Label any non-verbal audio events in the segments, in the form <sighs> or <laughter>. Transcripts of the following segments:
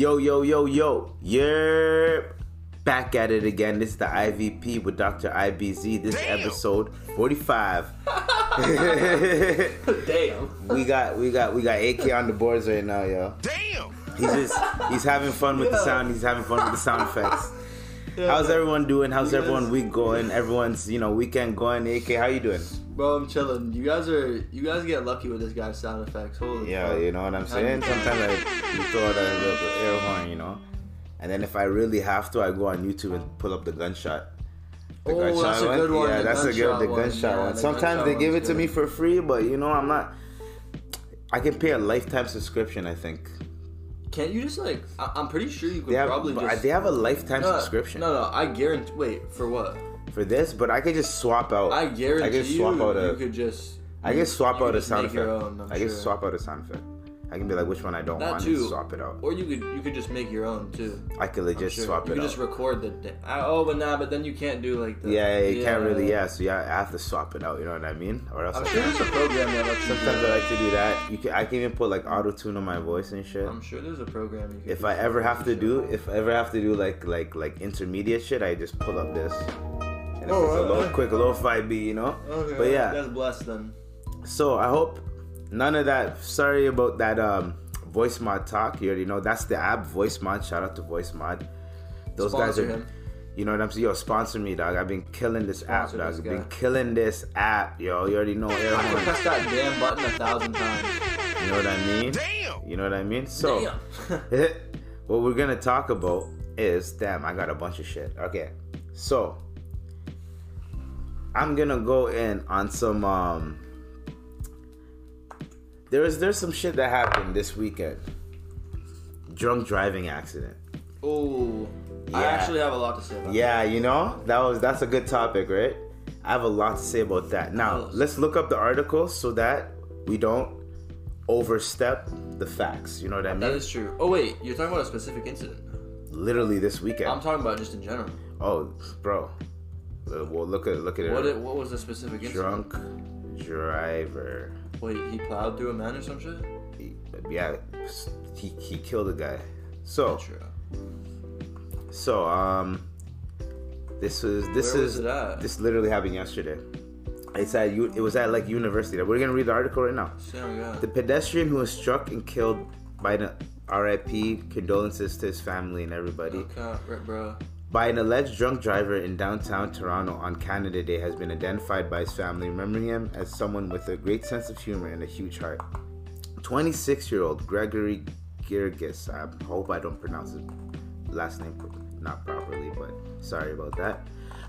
Yo, yo, yo, yo. Yeah. Back at it again. This is the IVP with Dr. IBZ. This Damn. episode 45. <laughs> Damn. we got we got we got AK on the boards right now, yo. Damn. He's just he's having fun with the sound, he's having fun with the sound effects. How's everyone doing? How's Yes. everyone week going? Everyone's, you know, weekend going. AK, how you doing? Bro, I'm chilling. You guys are you guys get lucky with this guy's sound effects. Holy Yeah, fuck. you know what I'm saying? Sometimes I you throw out a little air horn, you know. And then if I really have to, I go on YouTube and pull up the gunshot. The Oh, that's a good one, Yeah, the that's a good gunshot the one. gunshot Yeah, one. the Sometimes gunshot they give it one's to me for free, but you know, I'm not I can pay a lifetime subscription, I think. Can't you just like? I, I'm pretty sure you could have probably just. they have a lifetime no, subscription No, no, I guarantee. Wait, for what? For this, but I could just swap out I guarantee I can swap you, out a you could just. I can swap out a sound effect. own, I sure. swap out a sound effect. I can be like which one I don't That want too. and swap it out. Or you could you could just make your own too. I could I'm legit sure. swap you it could out. just record the. Oh, but nah, but then you can't do like the. Yeah, you can't really. Yeah, so yeah, I have to swap it out. You know what I mean? Or else I'm I sure there's a program that lets you. Sometimes do I like to do that. You can, I can even put like auto tune on my voice and shit. I'm sure there's a program you. If I ever have to do, if I ever have to do like like like intermediate shit, I just pull up this. And if Oh, it's a little low, uh. quick lo-fi beat, you know. Okay, But yeah, that's blessed then. so I hope none of that. Sorry about that. Um, voice mod talk. You already know that's the app. Voicemod. Shout out to voice mod. Those guys are. him. You know what I'm saying? Yo, sponsor me, dog. I've been killing this app, Sponsor dog. I've been killing this app, yo. You already know. Air I can press that damn button a thousand times. You know what I mean? Damn. You know what I mean? So, Damn. <laughs> what we're gonna talk about is damn, I got a bunch of shit. Okay, so I'm gonna go in on some um. There's there's some shit that happened this weekend. Drunk driving accident. oh, I actually have a lot to say about Yeah, you know that was that's a good topic, right? I have a lot to say about that. Now let's look up the article so that we don't overstep the facts. You know what I mean? That is true. Oh wait, you're talking about a specific incident. Literally this weekend. I'm talking about just in general. Oh, bro. Uh, Well, look at look at it. What it, what was the specific incident? Drunk driver. Wait, he plowed through a man or some shit? He- yeah, he he killed a guy. So so um, this was this Where is was this literally happened yesterday. It's at it was at like university. We're gonna read the article right now. Oh. The pedestrian who was struck and killed by the RIP condolences to his family and everybody. Okay, right, bro. By an alleged drunk driver in downtown Toronto on Canada Day has been identified by his family, remembering him as someone with a great sense of humor and a huge heart. 26 year old Gregory Girgis, I hope I don't pronounce his last name not properly, but sorry about that,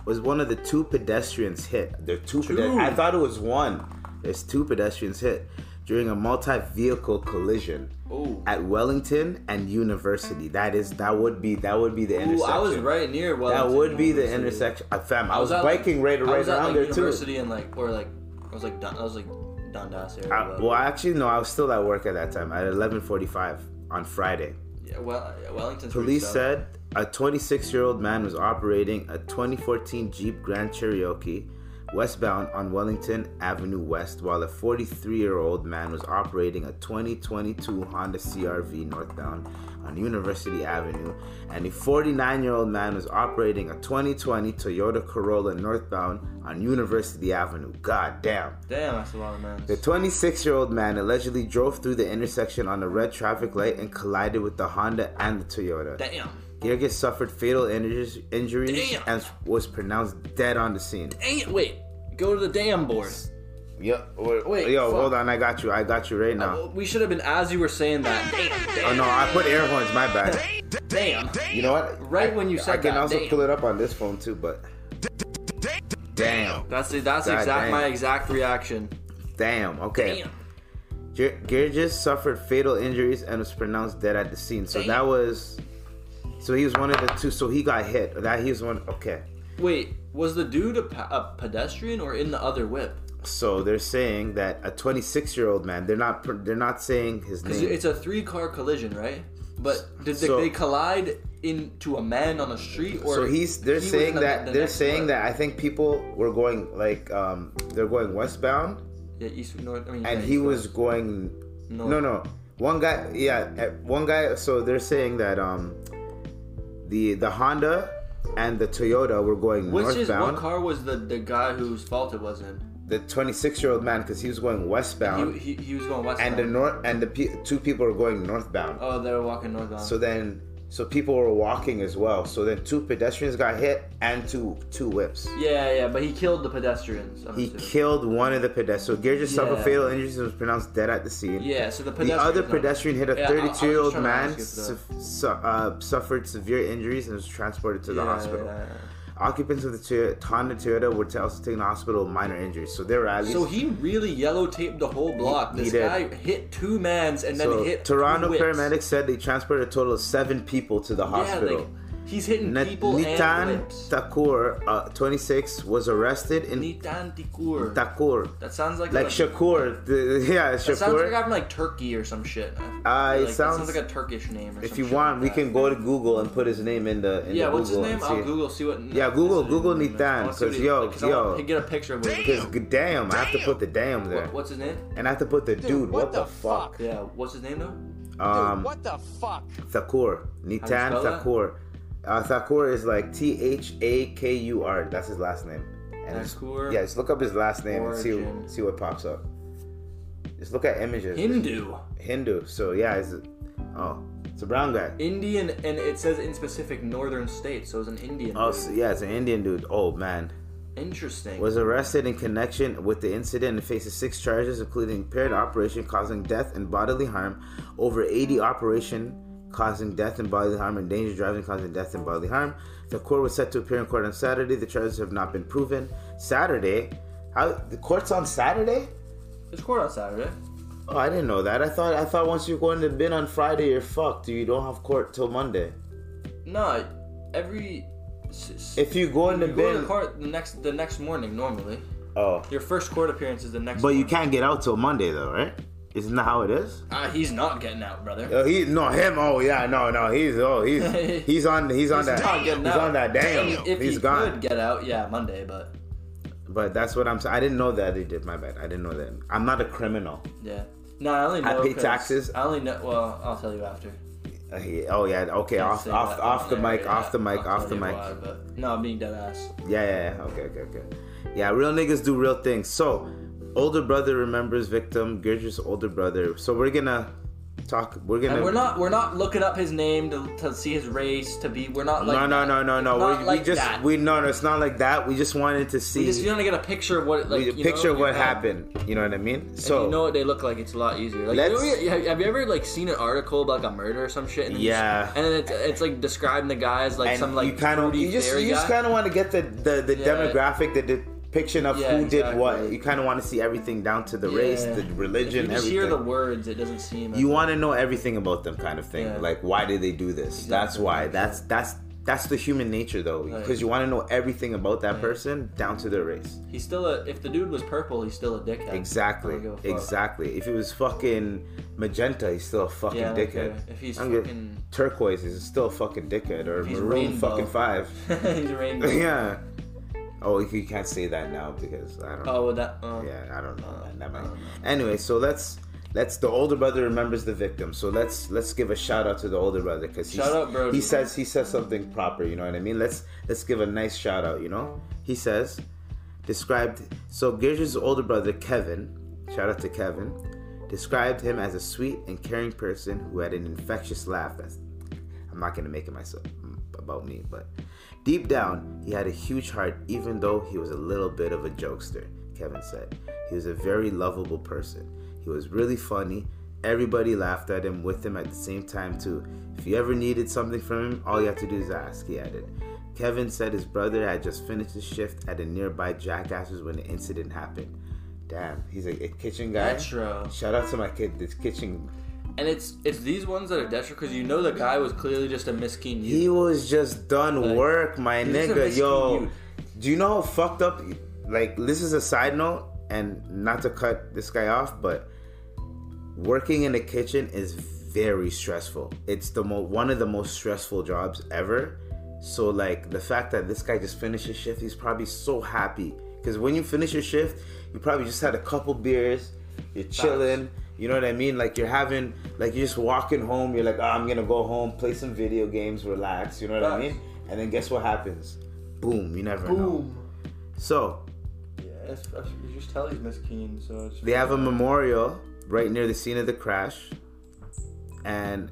was one of the two pedestrians hit. There are two, Two. I thought it was one. There's two pedestrians hit during a multi vehicle collision Oh. at Wellington and University. That is that would be that would be the Ooh, intersection. I was right near. Wellington. That would be the intersection. Uh, fam, I, was, at, biking right, I right was at, around like, there university and like, or like, I was like, Dun- I was like Dundas area. too. Uh, well, actually, no, I was still at work at that time at 11:45 on Friday. yeah, well, yeah, Wellington's Police said a 26-year-old man was operating a 2014 Jeep Grand Cherokee westbound on Wellington Avenue West, while a 43-year-old man was operating a 2022 Honda CRV northbound on University Avenue, and a 49-year-old man was operating a 2020 Toyota Corolla northbound on University Avenue. God damn. Damn, that's a lot of man. The 26 year old man allegedly drove through the intersection on a red traffic light and collided with the Honda and the Toyota. Damn. Girgis suffered fatal injuries, injuries Damn. and was pronounced dead on the scene. Damn. Wait. Go to the damn board. Yep. Wait, Wait, yo, fuck. hold on. I got you. I got you right uh, now. Oh, we should have been as you were saying that. Damn. Damn. Oh no, I put air horns. My bad. Damn. You know what? Right when you said that. I can that, also damn. pull it up on this phone too, but damn, That's the, that's God exact damn. my exact reaction. damn. Okay. Damn. Gir- Girgis suffered fatal injuries and was pronounced dead at the scene. So Damn. that was. So he was one of the two. So he got hit. That he was one. Okay. Wait, was the dude a, pedestrian or in the other whip? So they're saying that a 26 year old man. They're not. They're not saying his name. it's a three car collision, right? But did they, So- they collide into a man on the street, or So he's. They're he saying the- that. the they're saying whip? that. I think people were going like. Um. They're going westbound, Yeah, east north. I mean, and yeah, he was going. No. No, no. One guy, yeah, eh, one guy. So they're saying that um, the the Honda and the Toyota were going westbound. Which is what car was the the guy whose fault it was in? the 26 year old man, because he was going westbound, He, he, he was going westbound. and the north and the pe- two people were going northbound. oh, they were walking northbound. So then, so people were walking as well. So then, two pedestrians got hit and two two whips. yeah, yeah, but he killed the pedestrians. I'm He assuming. killed one of the pedestrians. So Girgis suffered Yeah. fatal injuries and was pronounced dead at the scene. Yeah, so the The other pedestrian hit a Yeah, I- I was 32 year old man, ask you for su- su- uh, suffered severe injuries and was transported to the hospital. Occupants of the Honda Toyota were also taken to the hospital with minor injuries. So they were at least. So he really yellow taped the whole block. He- he This did. guy hit two mans and then so hit Toronto two whips. paramedics said they transported a total of seven people to the Yeah, hospital. like he's hitting Nat- people and Nitan whips. Thakur, uh, 26, was arrested in Nitan Tikur. Thakur. That sounds like Like a, Shakur. The, yeah, That sounds like a Shakur. guy from like Turkey or some shit. Uh, like, it that sounds- sounds like a Turkish name. Or If some you shit want, we like that. can go to Google and put his name in the in Yeah, the what's his Google name? I'll see. Google see what. Yeah, Google- Google name is. Nitan, I wanna see what 'cause he- yo, like, I yo. get a picture of what he- Because damn, I have to put the damn there, What, what's his name? and I have to put the dude. what, the fuck? Yeah, what's his name though? Um, Dude, what the fuck? Thakur, Nitan spell that? Thakur. Uh, Thakur is like T H A K U R. That's his last name. And Thakur yeah, just look up his last name and see see what pops up. Just look at images. Hindu, Hindu. So yeah, it's oh, it's a brown guy. Indian, and it says in specific northern states, so it's an Indian. Oh so, yeah, it's an Indian dude. Oh man. Interesting. was arrested in connection with the incident and faces six charges, including impaired operation causing death and bodily harm, over 80 operation causing death and bodily harm, and dangerous driving causing death and bodily harm. The court was set to appear in court on Saturday. The charges have not been proven. Saturday? How the court's on Saturday? It's court on Saturday. Oh, I didn't know that. I thought I thought once you're going to bin on Friday, you're fucked. You don't have court till Monday. No, every. If you go into the you go to court the next the next morning normally. oh, Your first court appearance is the next. but you can't get out till Monday though, right? Isn't that how it is? Uh, he's not getting out, brother. Oh, he no him. Oh yeah, no, no. He's oh he's <laughs> he's on he's on He's that not getting he's out. on that damn. If, if he's he gone. could get out, yeah, Monday, but But that's what I'm saying. I didn't know that he did. My bad. I didn't know that. I'm not a criminal. yeah. No, I only know. I pay taxes. I only know. Well, I'll tell you after. Uh, he- oh yeah. Okay. Can't Off off off the mic. yeah. Off the mic. I'll Off the mic. why, but no, I'm being dead ass. Yeah, yeah, yeah. Okay, okay, okay. Yeah, real niggas do real things. So, older brother remembers victim. Gurj's older brother. So we're gonna talk. We're gonna. And we're not we're not looking up his name to, to see his race to be. We're not like no, no, no, no, no. not We, like we just that. we no, no. It's not like that. We just wanted to see. We just want to get a picture of what like we- picture know, of what happened. You know what I mean? And So you know what they look like. It's a lot easier. Like, Let's- you know, have you ever like seen an article about like a murder or some shit? And Yeah. You, and then it's, it's like describing the guy as like and some like you kind of you just you just kind of want to get the the, the Yeah. demographic, that. the depiction of Yeah, who did what. You kind of want to see everything down to the race, the religion, If you just everything. hear the words, it doesn't seem. you want to know everything about them, kind of thing. Yeah. Like why did they do this? That's why. That's that's that's the human nature though, Right. because you want to know everything about that person down to their race. He's still a. If the dude was purple, he's still a dickhead. Exactly, I don't give a fuck. exactly. If it was fucking magenta, he's still a fucking Yeah, dickhead. care. If he's I don't give- fucking- turquoise, he's still a fucking dickhead. Or maroon rainbow. fucking five. <laughs> he's a rainbow. <laughs> yeah. Oh, you can't say that now because I don't. know. Oh, with that. Uh, Yeah, I don't know. man. That might... don't know. Anyway, so let's let's the older brother remembers the victim. So let's let's give a shout out to the older brother because Shout out, Brody. He says he says something proper. You know what I mean? Let's let's give a nice shout out. You know, he says described. So Gurj's older brother Kevin, shout out to Kevin, described him as a sweet and caring person who had an infectious laugh. That's I'm not gonna make it myself about me, but deep down, he had a huge heart, even though he was a little bit of a jokester. Kevin said he was a very lovable person. He was really funny. Everybody laughed at him with him at the same time too. If you ever needed something from him, all you have to do is ask. He added. Kevin said his brother had just finished his shift at a nearby Jack Astor's when the incident happened. Damn, he's a, a kitchen guy. Retro. Shout out to my kid, this kitchen And it's it's these ones that are desperate because you know the guy was clearly just a miskin. He was just done Like, work, my a nigga. Yo, do you know how fucked up? Like, this is a side note, and not to cut this guy off, but working in the kitchen is very stressful. It's the mo- one of the most stressful jobs ever. So, like, the fact that this guy just finished his shift, he's probably so happy because when you finish your shift, you probably just had a couple beers, you're chilling. You know what I mean? Like you're having, like you're just walking home. You're like, oh, I'm gonna go home, play some video games, relax. You know what I mean? And then guess what happens? Boom! You never know. Boom. So Yeah, it's, you just tell he's miskeen, so it's. they have a memorial right near the scene of the crash, and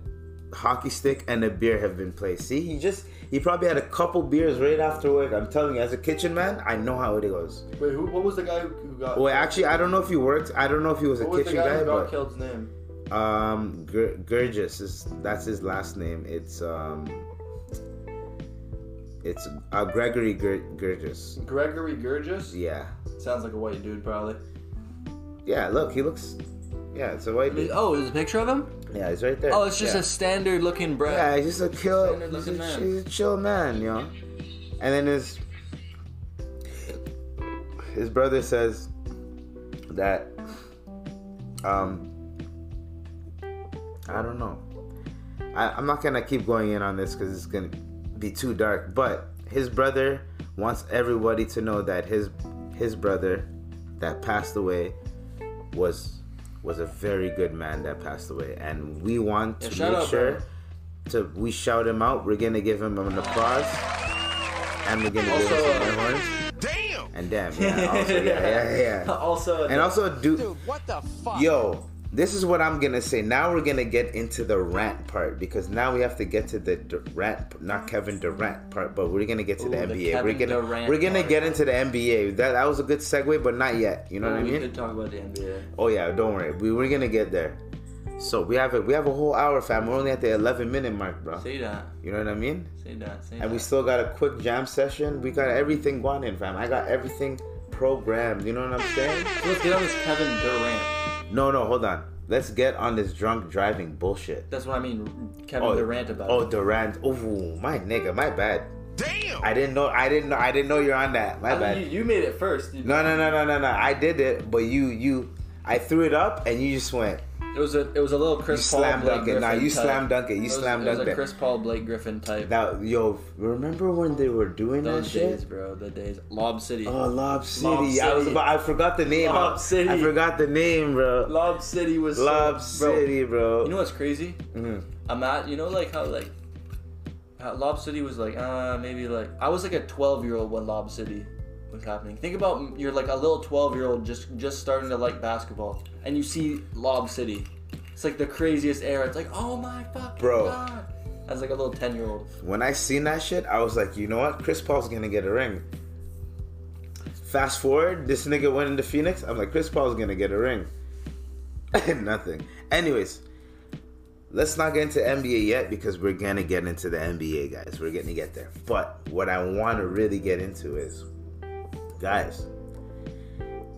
hockey stick and a beer have been placed. See, he just he probably had a couple beers right after work. I'm telling you, as a kitchen man, I know how it goes. Wait, who, what was the guy who got? Well, actually, I don't know if he worked. I don't know if he was a what was the kitchen guy guy, who got but killed's name? um, Gur- Girgis is that's his last name. It's um, it's uh, Gregory Gur- Girgis. Gregory Girgis. Yeah, Sounds like a white dude, probably. yeah. Look, he looks. Yeah, it's a white dude. Oh, there's a picture of him. Yeah, he's right there. Oh, it's just yeah. a standard looking bro. Yeah, he's just a kill. He's a, man. he's a chill man, you know. And then his his brother says that um I don't know. I, I'm not gonna keep going in on this because it's gonna be too dark. But his brother wants everybody to know that his his brother that passed away was was a very good man that passed away, and we want to shout make out, sure brother. to we shout him out. We're gonna give him an applause, and we're gonna give Also, him some air horns. Damn! And damn, yeah, also, yeah, yeah, yeah. <laughs> also, And also, do Dude, what the fuck? Yo, this is what I'm gonna say. Now we're gonna get into the rant part because now we have to get to the Durant, not Kevin Durant part, but we're gonna get to the Ooh, the NBA. Kevin we're gonna Durant we're gonna part. get into the NBA. That that was a good segue, but not yet. You know what I mean? we mean? could talk about the NBA. Oh yeah, don't worry. We we're gonna get there. So we have a we have a whole hour, fam. We're only at the 11 minute mark, bro. Say that. You know what I mean? Say that. Say And that. we still got a quick jam session. We got everything going in, fam. I got everything programmed. You know what I'm saying? Let's get on Kevin Durant. No, no, hold on. Let's get on this drunk driving bullshit. That's what I mean. Kevin oh, Durant about. Oh, it. Durant. Oh, my nigga, my bad. Damn! I didn't know. I didn't know. I didn't know you're on that. My I mean, bad. you, you made it first. You- no, no, no, no, no, no. I did it, but you, you, I threw it up, and you just went. It was a it was a little You Chris Paul slam Blake dunk it. Griffin Nah, you type. slam dunk it. You It was, slam it dunk was a it. Chris Paul Blake Griffin type. That yo, remember when they were doing Those that shit? bro. The days. Lob City. Oh, Lob City. Lob I was about. I forgot the name. Lob I, City. I forgot the name, bro. Lob City was Lob bro, City, bro. You know what's crazy? Mhm. I'm at. You know, like how like. How Lob City was like, uh, maybe like I was like a 12 year old when Lob City was happening. Think about you're like a little 12 year old just just starting to like basketball, and you see Lob City. It's like the craziest era. It's like, oh my fucking Bro. god. As like a little 10 year old. when I seen that shit, I was like, you know what? Chris Paul's gonna get a ring. Fast forward, this nigga went into Phoenix. I'm like, Chris Paul's gonna get a ring. <laughs> Nothing. Anyways, let's not get into NBA yet because we're gonna get into the NBA, guys. We're gonna get there. But what I want to really get into is, guys,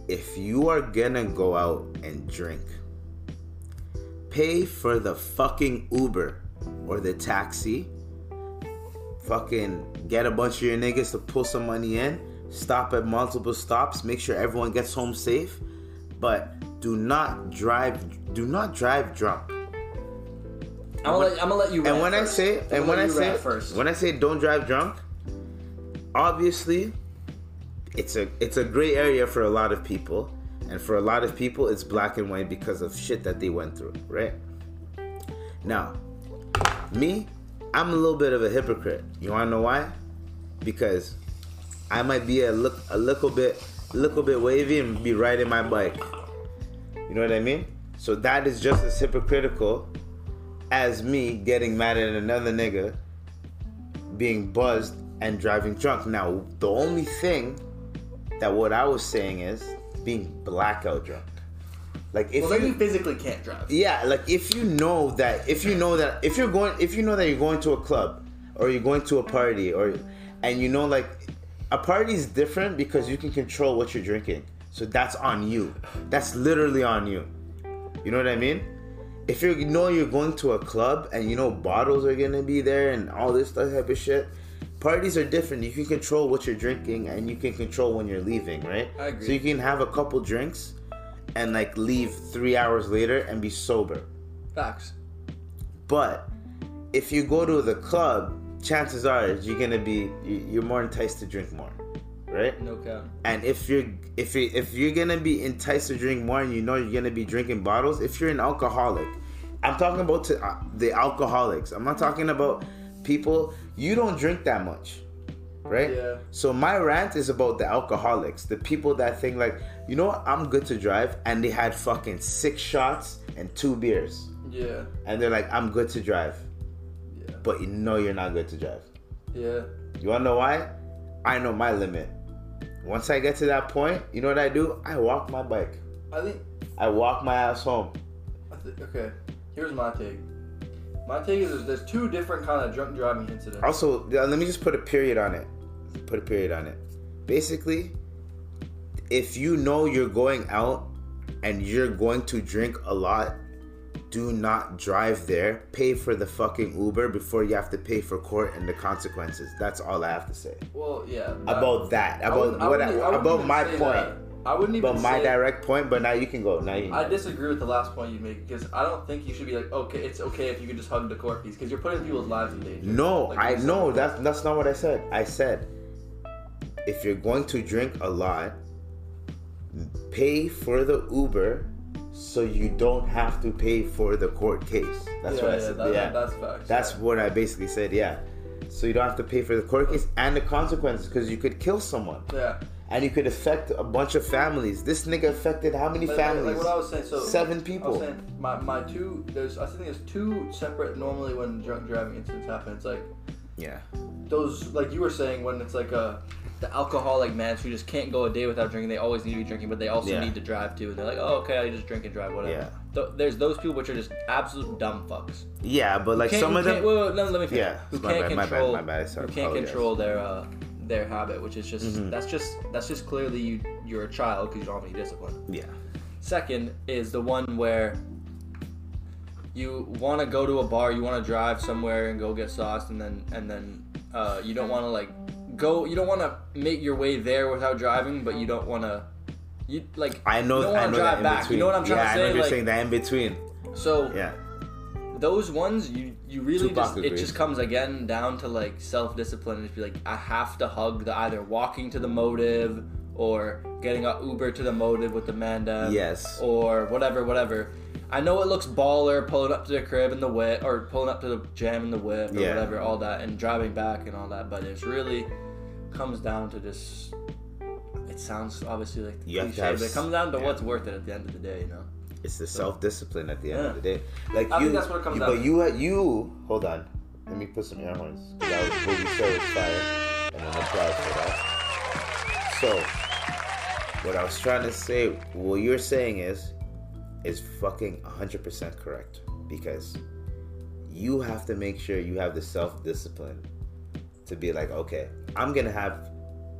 if you are gonna go out and drink, pay for the fucking Uber or the taxi. Fucking get a bunch of your niggas to pull some money in. Stop at multiple stops. Make sure everyone gets home safe. But do not drive. Do not drive drunk. I'm gonna, let, I'm gonna let you. And when I first. say I'm and when I say first, when I say don't drive drunk, obviously it's a it's a gray area for a lot of people, and for a lot of people it's black and white because of shit that they went through, right? Now, me, I'm a little bit of a hypocrite. You wanna know why? Because I might be a look a little bit little bit wavy and be riding my bike. You know what I mean? So that is just as hypocritical as me getting mad at another nigga being buzzed and driving drunk. Now, the only thing that what I was saying is being blackout drunk. Like if well, you, you physically can't drive. yeah, like if you know that if you know that if you're going if you know that you're going to a club or you're going to a party or and you know like a party is different because you can control what you're drinking. So that's on you. That's literally on you. You know what I mean? If you know you're going to a club and you know bottles are gonna be there and all this type of shit, parties are different. You can control what you're drinking and you can control when you're leaving, right? I agree. So you can have a couple drinks and like leave three hours later and be sober. Facts. But if you go to the club, chances are you're gonna be you- you're more enticed to drink more, right? No cap. And if you're if you if you're gonna be enticed to drink more, and you know you're gonna be drinking bottles, if you're an alcoholic, I'm talking about to, uh, the alcoholics. I'm not talking about people. You don't drink that much, right? Yeah. So my rant is about the alcoholics, the people that think like, you know, what, I'm good to drive, and they had fucking six shots and two beers, Yeah. and they're like, I'm good to drive, Yeah. but you know you're not good to drive. Yeah. You wanna know why? I know my limit. Once I get to that point, you know what I do? I walk my bike. I think. I walk my ass home. I think. Okay. Here's my take. My take is there's, two different kind of drunk driving incidents. Also, let me just put a period on it. Put a period on it. Basically, if you know you're going out and you're going to drink a lot, do not drive there. Pay for the fucking Uber before you have to pay for court and the consequences. That's all I have to say Well, yeah. about that. About I what? I, wouldn't- I wouldn't about my point. that. I wouldn't even About my say- direct point. But now you can go. Now you. I disagree with the last point you make because I don't think you should be like, okay, it's okay if you can just hug the court piece because you're putting people's lives in danger. No, Like, I no. That's that's not what I said. I said if you're going to drink a lot, pay for the Uber so you don't have to pay for the court case. That's yeah, what I yeah, said. that- yeah, that's facts. that's what I basically said. Yeah, so you don't have to pay for the court case and the consequences because you could kill someone yeah. And you could affect a bunch of families. This nigga affected how many Like, families? like what I was saying, so Seven people. saying my, my two there's I think there's two separate normally when drunk driving incidents happen. It's like yeah, those like you were saying when it's like a the alcoholic man who just can't go a day without drinking. They always need to be drinking, but they also Yeah. need to drive too. And they're like, oh okay, I just drink and drive, whatever. Yeah. Th- there's those people which are just absolute dumb fucks. yeah, but like some of them. wait, wait, no, let me finish. Yeah, who can't bad, my bad, control, my bad, sorry, who can't apologize. control their uh, their habit, which is just Mm-hmm. that's just that's just clearly you you're a child because you don't have any discipline. yeah. Second is the one where you want to go to a bar, you want to drive somewhere and go get sauce, and then and then uh, you don't want to like go, you don't want to make your way there without driving, but you don't want to. You like I know. you don't I know drive in back. between. You know what I'm trying yeah, to I know you're Like, saying that in between. so Yeah. Those ones you you really Tupac just it just comes again down to like self discipline and just be like I have to hug the either walking to the motive or getting a Uber to the motive with the man. Yes. Or whatever, whatever. I know it looks baller pulling up to the crib in the whip or pulling up to the jam in the whip or Yeah. whatever, all that and driving back and all that, but it's really comes down to just it sounds obviously like to cliche, but it comes down to yeah. what's worth it at the end of the day, you know. It's the self discipline at the end Yeah. of the day. Like I you, that's what it comes you, but you, you, hold on. Let me put some air horns. That was what you said was fire, and an applause for that. So, what I was trying to say, what you're saying is, is fucking 100% correct because you have to make sure you have the self discipline to be like, okay, I'm gonna have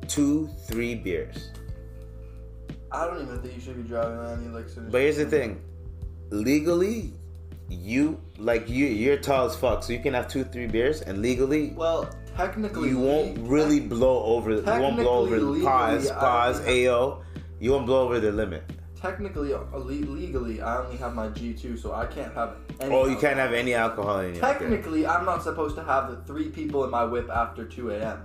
two, three beers. I don't even think you should be driving on any like But here's the thing, legally, you like you you're tall as fuck, so you can have two, three beers, and legally, Well, technically, you won't really blow over. You won't blow over the pause, I pause, AO. You won't blow over the limit. Technically, uh, legally, I only have my G two, so I can't have. Any Oh, you can't alcohol. have any alcohol in you. Technically, I'm not supposed to have the three people in my whip after two a.m.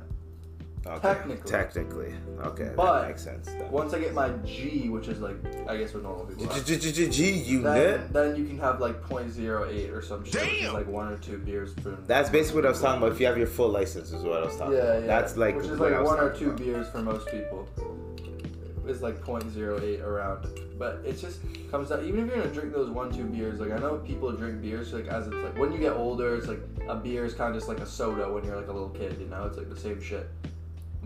Okay. technically. Technically, okay, But- that makes sense. Then. Once I get my G, which is like I guess what normal people have, G unit. then, then you can have like 0.08 or some shit, which is Damn. like one or two beers for. That's basically what I was talking about. If you have your full license, is what I was talking yeah, about. yeah. That's like which is like one or two about. beers for most people. It's like 0.08 around, but it just comes out. Even if you're gonna drink those one two beers, like I know people drink beers like as it's like when you get older, it's like a beer is kind of just like a soda when you're like a little kid, you know? It's like the same shit.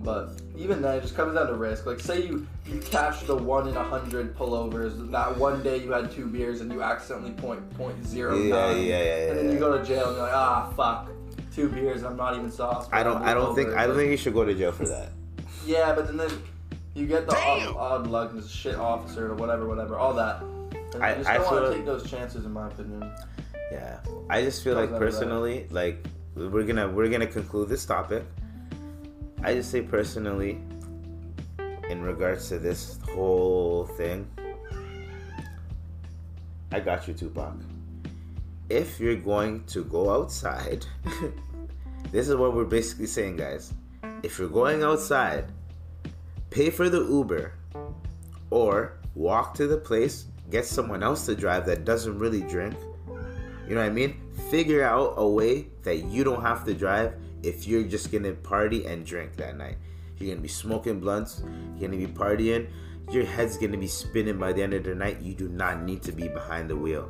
But even then, it just comes down to risk. Like, say you you catch the one in a hundred pullovers. That one day you had two beers and you accidentally point point zero Yeah, nine, yeah, yeah, and then you go to jail and you're like, ah, fuck, two beers and I'm not even sauce. I don't. I don't think. I don't think you should go to jail for that. Yeah, but then, then you get the odd, odd luck, and shit officer or whatever, whatever, all that. And I- just I don't want to take those chances, in my opinion. Yeah, I just feel like out of that. personally, like we're gonna we're gonna conclude this topic. I just say personally, in regards to this whole thing, I got you, Tupac. If you're going to go outside, <laughs> this is what we're basically saying, guys. If you're going outside, pay for the Uber or walk to the place, get someone else to drive that doesn't really drink. You know what I mean? Figure out a way that you don't have to drive if you're just gonna party and drink that night. You're gonna be smoking blunts, you're gonna be partying, your head's gonna be spinning by the end of the night. You do not need to be behind the wheel.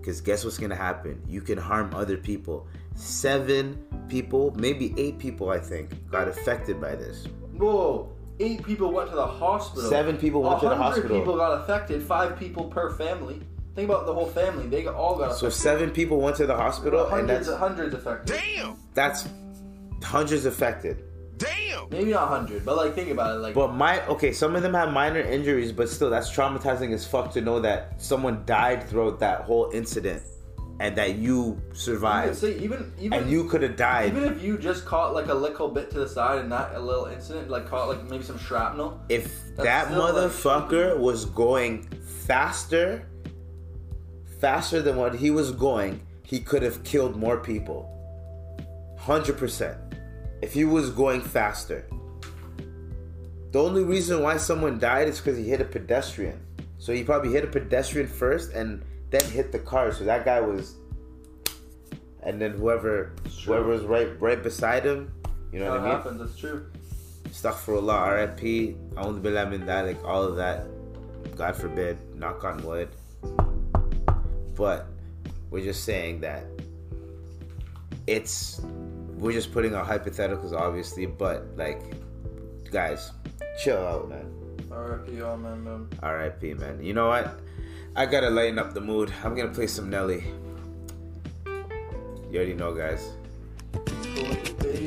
Because guess what's gonna happen? You can harm other people. Seven people, maybe eight people, I think, got affected by this. Whoa. Eight people went to the hospital. Seven people went to the 100 hospital. people got affected. Five people per family. Think about the whole family. They all got So affected. seven people went to the hospital, and hundreds, that's hundreds affected. Damn. that's hundreds affected. Damn. Maybe not hundred, but like think about it. Like But my okay, some of them have minor injuries, but still, that's traumatizing as fuck to know that someone died throughout that whole incident, and that you I'd survived, say even even and you could have died. even if you just caught like a little bit to the side and not a little incident, like caught like maybe some shrapnel. if that still, like, motherfucker was going faster, faster than what he was going, he could have killed more people. Hundred percent. If he was going faster. The only reason why someone died is because he hit a pedestrian. So he probably hit a pedestrian first and then hit the car. So that guy was, and then whoever whoever was right right beside him, you know That what I mean? happens. That's true. Astaghfirullah, RIP, A'udhu Billah min dhalik, all of that. God forbid, knock on wood. But we're just saying that it's we're just putting our hypotheticals obviously, but like guys, chill out man. R.I.P. All man, man. RIP man. You know what? I gotta lighten up the mood. I'm gonna play some Nelly. You already know guys.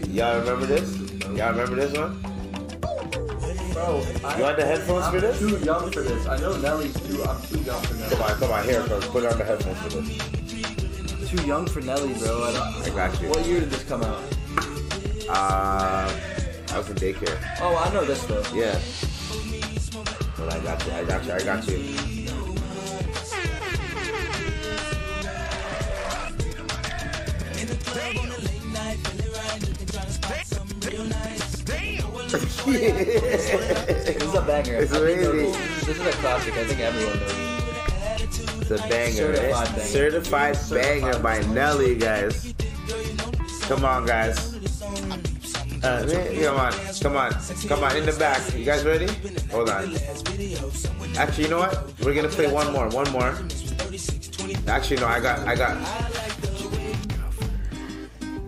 Y'all remember this? Y'all remember this one? Bro, I, You want the headphones I'm for this? too young for this. I know Nelly's too. I'm too young for Come on, come on, here, bro. Put on the headphones for this. Too young for Nelly, bro. I, don't, I got you. What year did this come out? Uh, I was in daycare. Oh, I know this though. Yeah. But I got you, I got you, I got you. This <laughs> is a banger. It's I think really- This is a classic. I think everyone knows. It's a banger. Certified banger. Certified banger by Nelly, guys. Come on, guys. Uh, come on, come on, come on, in the back. You guys ready? Hold on. Actually, you know what? We're gonna play one more, one more. Actually, no, I got, I got.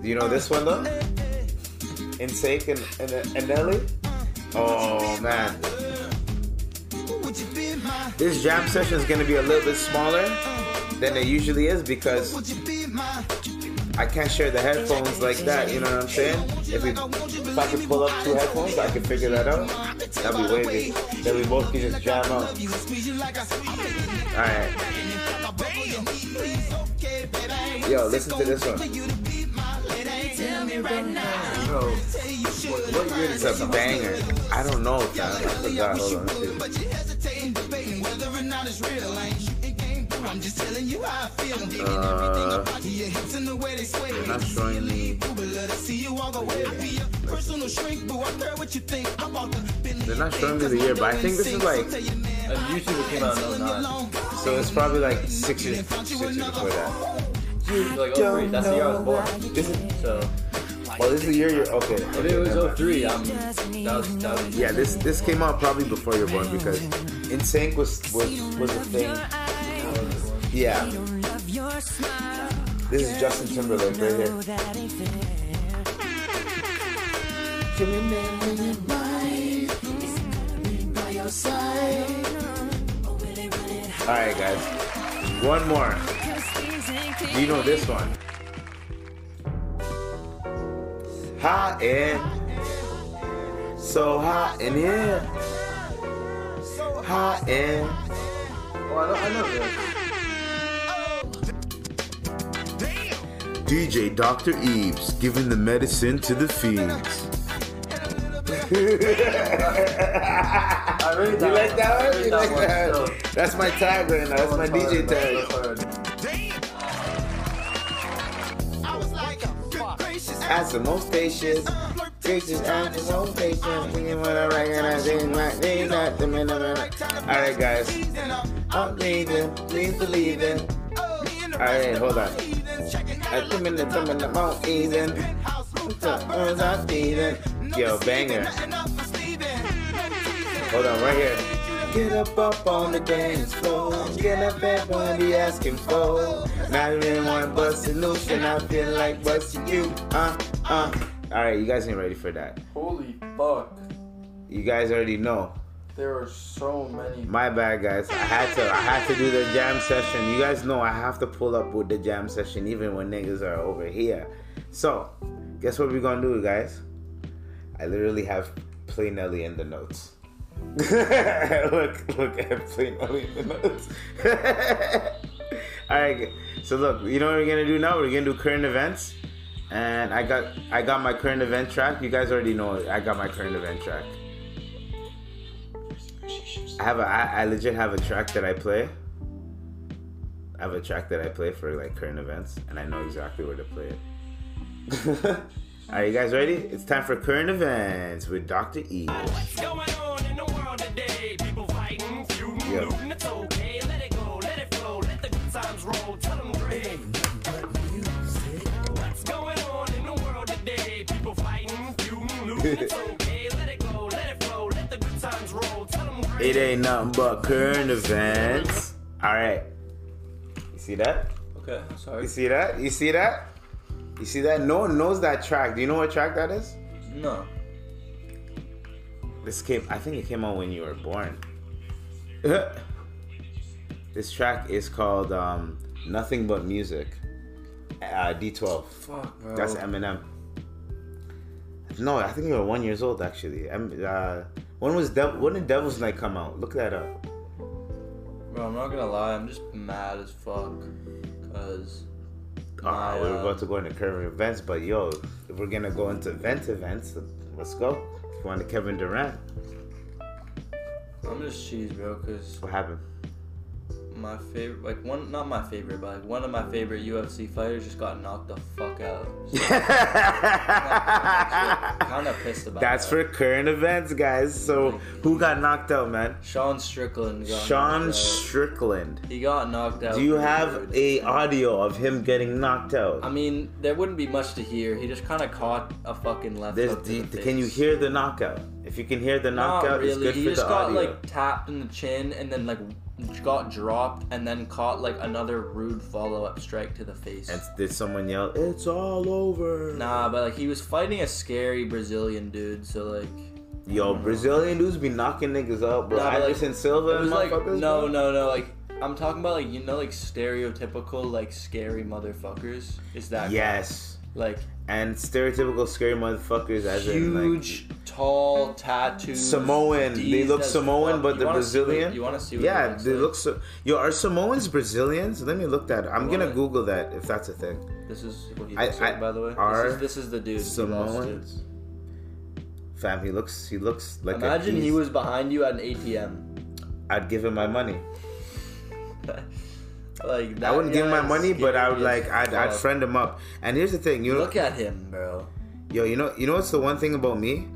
Do you know this one though? NSYNC and and, and Nelly. Oh man. This jam session is gonna be a little bit smaller than it usually is because I can't share the headphones like that. You know what I'm saying? If we, if I could pull up two headphones, I could figure that out. That'd be wavy. Then we both can just jam out. All right. Yo, listen to this one. Bro, what, what year did It's this a banger. I don't know, fam. I forgot. Hold on. let's see. Uh, they're not showing me. They're not showing me the year, but I think this is like. On YouTube came out in 09. So it's probably like six years, six years before that. Like, oh, three. That's the year I was born. This is, So, oh, this is the year you're okay. if okay it was never 03, I'm, that was, that was Yeah, this this came out probably before you were born because NSYNC was was was a thing. Yeah, this is Justin Timberlake right here. All right, guys, one more. You know this one. Hot in, so hot in here. Hot in. Oh, I know, I know this. DJ Dr. Eves giving the medicine to the fiends. <laughs> I read that You like that one? You like that? still. That's my tag right now. That's my DJ tag. That one's. As the most patience. Faces out his own face, thinking what I recognize in my days, not the minute. Alright, guys. I'm leaving, please believe in. Alright, hold on. The minute, the minute, I'm easing. I'm easing. Yo, banger. Hold on, right here. Get up up on the dance floor. Get up everybody asking for. Not even one but solution. I feel like busting you. Uh, uh. Alright, you guys ain't ready for that. Holy fuck. You guys already know. There are so many. My bad, guys. I had to. I had to do the jam session. You guys know I have to pull up with the jam session even when niggas are over here. So, guess what we're gonna do, guys? I literally have Play Nelly in the notes. <laughs> look, look in the notes. All right. So look, you know what we're gonna do now? We're gonna do current events, and I got I got my current event track. You guys already know I got my current event track. I have a I, I legit have a track that I play. I have a track that I play for like current events, and I know exactly where to play it. <laughs> Are you guys ready? It's time for current events with Dr. E. What's going on in the world today? People fighting, feuding, Yeah. looting, it's okay. Let it go, let it flow, let the good times roll. Tell them great. What's going on in the world today? People fighting, feuding, looting, it's <laughs> okay. Let it go, let it flow, let the good times roll. Tell them great. It ain't nothing but current events. All right. You see that? Okay, sorry. You see that? You see that? You see that? No one knows that track. Do you know what track that is? No. This came. I think it came out when you were born. <laughs> this track is called um, "Nothing But Music." Uh, D12. Fuck, bro. That's Eminem. No, I think you were one years old actually. Em- uh, when was Dev- when did Devil's Night come out? Look that up. Bro, I'm not gonna lie, I'm just mad as fuck. Cause Uh, my, we we're uh, about to go into current events, but yo, if we're gonna go into event events, let's go. If you want to Kevin Durant, I'm just cheese, bro. Cause what happened? My favorite, like one, not my favorite, but like one of my favorite UFC fighters just got knocked the fuck out. <laughs> kind of pissed about That's that. for current events, guys. So who got knocked out, man? Sean Strickland. Got Sean. Strickland. He got knocked out. Do you have good. a audio of him getting knocked out? I mean, there wouldn't be much to hear. He just kind of caught a fucking left There's, hook the can you hear the knockout? If you can hear the Not knockout, it's really. good He for just the got like tapped in the chin and then like got dropped and then caught like another rude follow up strike to the face. and did someone yell, "It's all over"? Nah, but like he was fighting a scary Brazilian dude, so like Yo, Brazilian dudes be knocking niggas out, bro. Nah, but, like, Anderson Silva it was like no, bro. no, no. Like I'm talking about like you know like stereotypical like scary motherfuckers. Is that guy. Yes, like and stereotypical scary motherfuckers, as in like huge, tall, tattooed Samoan. They look Samoan, but You the wanna see what- Brazilian. you want to see? Yeah, they like? look so. Yo, are Samoans Brazilians? Let me look that. I'm gonna Google that if that's a thing. This is what he I- like, I- by the way. are This is, this is the dude. he lost to. Samoans. Fam, he looks. He looks like. a Imagine he was behind you at an ATM. I'd give him my money. <laughs> like that I wouldn't give him my money, but I would like. I'd, I'd friend him up. And here's the thing, you know, Look at him, bro. yo, you know, you know what's the one thing about me?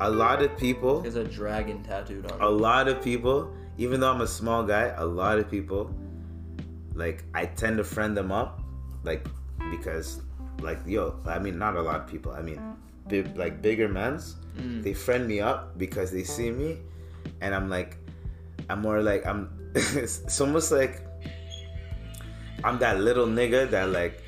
A lot of people. He has a dragon tattooed on a him. lot of people, even though I'm a small guy, a lot of people, like I tend to friend them up, like because, like yo, I mean not a lot of people. I mean, big, like bigger men's, Mm. they friend me up because they see me, and I'm like, I'm more like I'm. <laughs> it's almost like I'm that little nigga that like.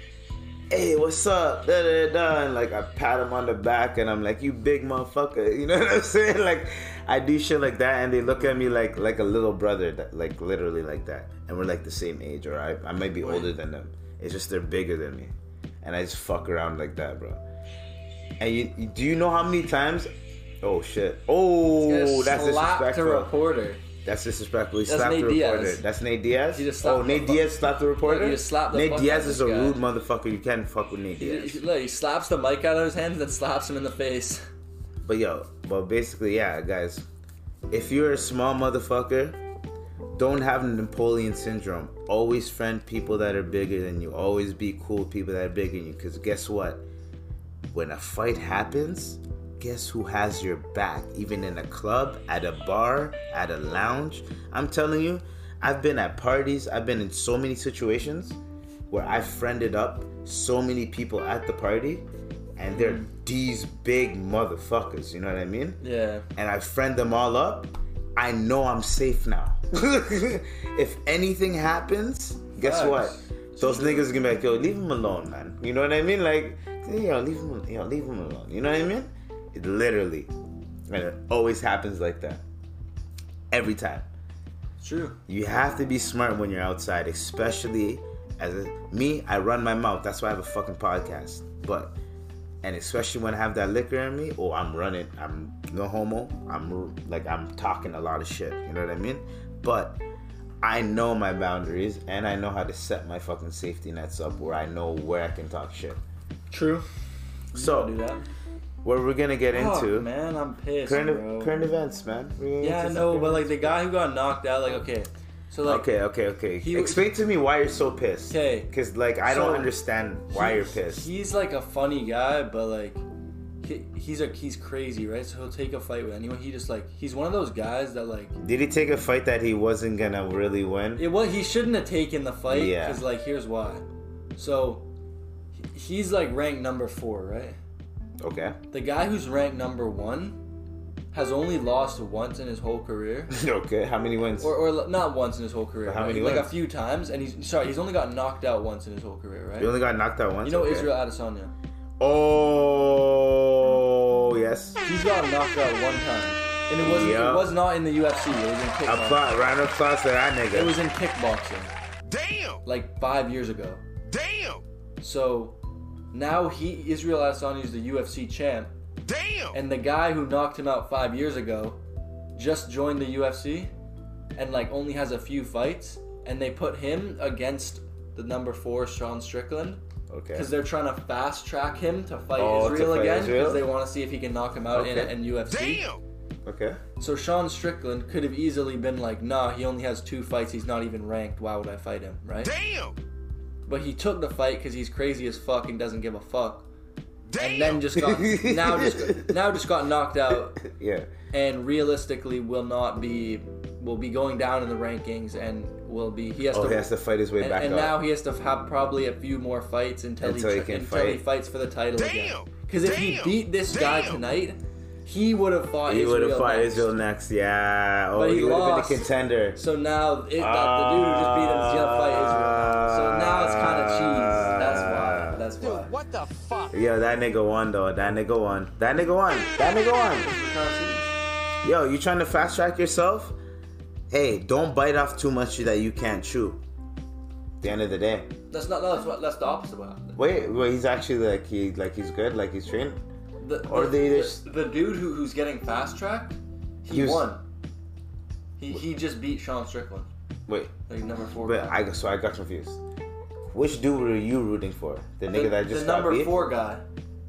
Hey, what's up? Da, da, da. And like I pat him on the back and I'm like, you big motherfucker. <laughs> You know what I'm saying? Like I do shit like that and they look at me like like a little brother that like literally like that. And we're like the same age, or I, I might be older than them. It's just they're bigger than me. And I just fuck around like that, bro. And you, you- do you know how many times? Oh shit! Oh, that's slapped a disrespectful. reporter. That's disrespectful. He That's slapped Nate the reporter. Diaz. That's Nate Diaz. He just slapped oh, the Nate fuck- Diaz slapped the reporter. he just slapped the Nate fuck Diaz of is a this guy. rude motherfucker. You can't fuck with Nate He, Diaz. he- look, he slaps the mic out of his hands, and then slaps him in the face. But yo, but basically, yeah, guys, if you're a small motherfucker, don't have Napoleon syndrome. Always friend people that are bigger than you. Always be cool with people that are bigger than you. Cause guess what? when a fight happens, guess who has your back? Even in a club, at a bar, at a lounge. I'm telling you, I've been at parties, I've been in so many situations where I've friended up so many people at the party, and they're mm-hmm. these big motherfuckers, you know what I mean? Yeah. and I friend them all up, I know I'm safe now. <laughs> if anything happens, guess Facts. what? Those niggas gonna be like, yo, leave him alone, man. You know what I mean? Like, yo, leave him, yo, leave him alone. You know what I mean? It literally, and it always happens like that. Every time. True. You have to be smart when you're outside, especially as a, me. I run my mouth. That's why I have a fucking podcast. But and especially when I have that liquor in me, oh, I'm running. I'm no homo. I'm like I'm talking a lot of shit. You know what I mean? But I know my boundaries and I know how to set my fucking safety nets up where I know where I can talk shit. True. So do that. What we're gonna get Fuck, into man, I'm pissed, current bro. current events, man. Yeah, I know, but like the guy who got knocked out, like okay, so like Okay, okay, okay. He- Explain to me why you're so pissed. 'Kay. Because like I So, don't understand why he- you're pissed. He's like a funny guy, but like he, he's a he's crazy, right? So he'll take a fight with anyone. He just like he's one of those guys that like Did he take a fight that he wasn't gonna really win? it was he shouldn't have taken the fight Yeah. because like here's why. So he's like ranked number four, right? Okay. The guy who's ranked number one has only lost once in his whole career. <laughs> okay. How many wins? Or, or not once in his whole career. But how right? many like a few times, and he's sorry, he's only got knocked out once in his whole career, right? he only got knocked out once. You know Okay. Israel Adesanya. Oh yes. He's got knocked out one time, and it wasn't. It was not in the UFC. It was in kickboxing. Applaud, round of applause to that nigga. It was in kickboxing, Damn! like five years ago. Damn! So now he Israel Adesanya is the UFC champ, Damn! and the guy who knocked him out five years ago just joined the UFC, and like only has a few fights, and they put him against the number four Sean Strickland. okay. because they're trying to fast track him to fight Oh, to Israel fight again because they want to see if he can knock him out in, Okay. in UFC. Damn! Okay. So Sean Strickland could have easily been like, "Nah, he only has two fights. He's not even ranked. Why would I fight him?" Right? Damn! But he took the fight because he's crazy as fuck and doesn't give a fuck. Damn! And then just got <laughs> now just now just got knocked out <laughs> Yeah. and realistically will not be will be going down in the rankings and will be he has Oh, to he has to fight his way and, back and up. now he has to have probably a few more fights until, Until he he, until he fights for the title again. Damn! Because if he beat this guy Damn! tonight, he would have fought he would Israel. have fought next. Israel next. Yeah. Oh, But he, he would have been a lost. contender. So now it, that, the dude who just beat him is gonna fight Israel. So now it's kind of cheese. That's why. That's why. Dude, what the fuck? Yo, that nigga won though. That nigga won. That nigga won. That nigga won. Yo, you trying to fast track yourself? Hey, don't bite off too much that you can't chew. At the end of the day. That's not. No, that's what. That's the opposite. What happened. Wait, wait, he's actually like he like he's good, like he's trained. The, Or the, they just- the, dude who, who's getting fast tracked, he, He was- won. He he just beat Sean Strickland, Wait, like number four. but guy. I so I got confused. Which dude were you rooting for? The nigga the, that just the number beat four guy.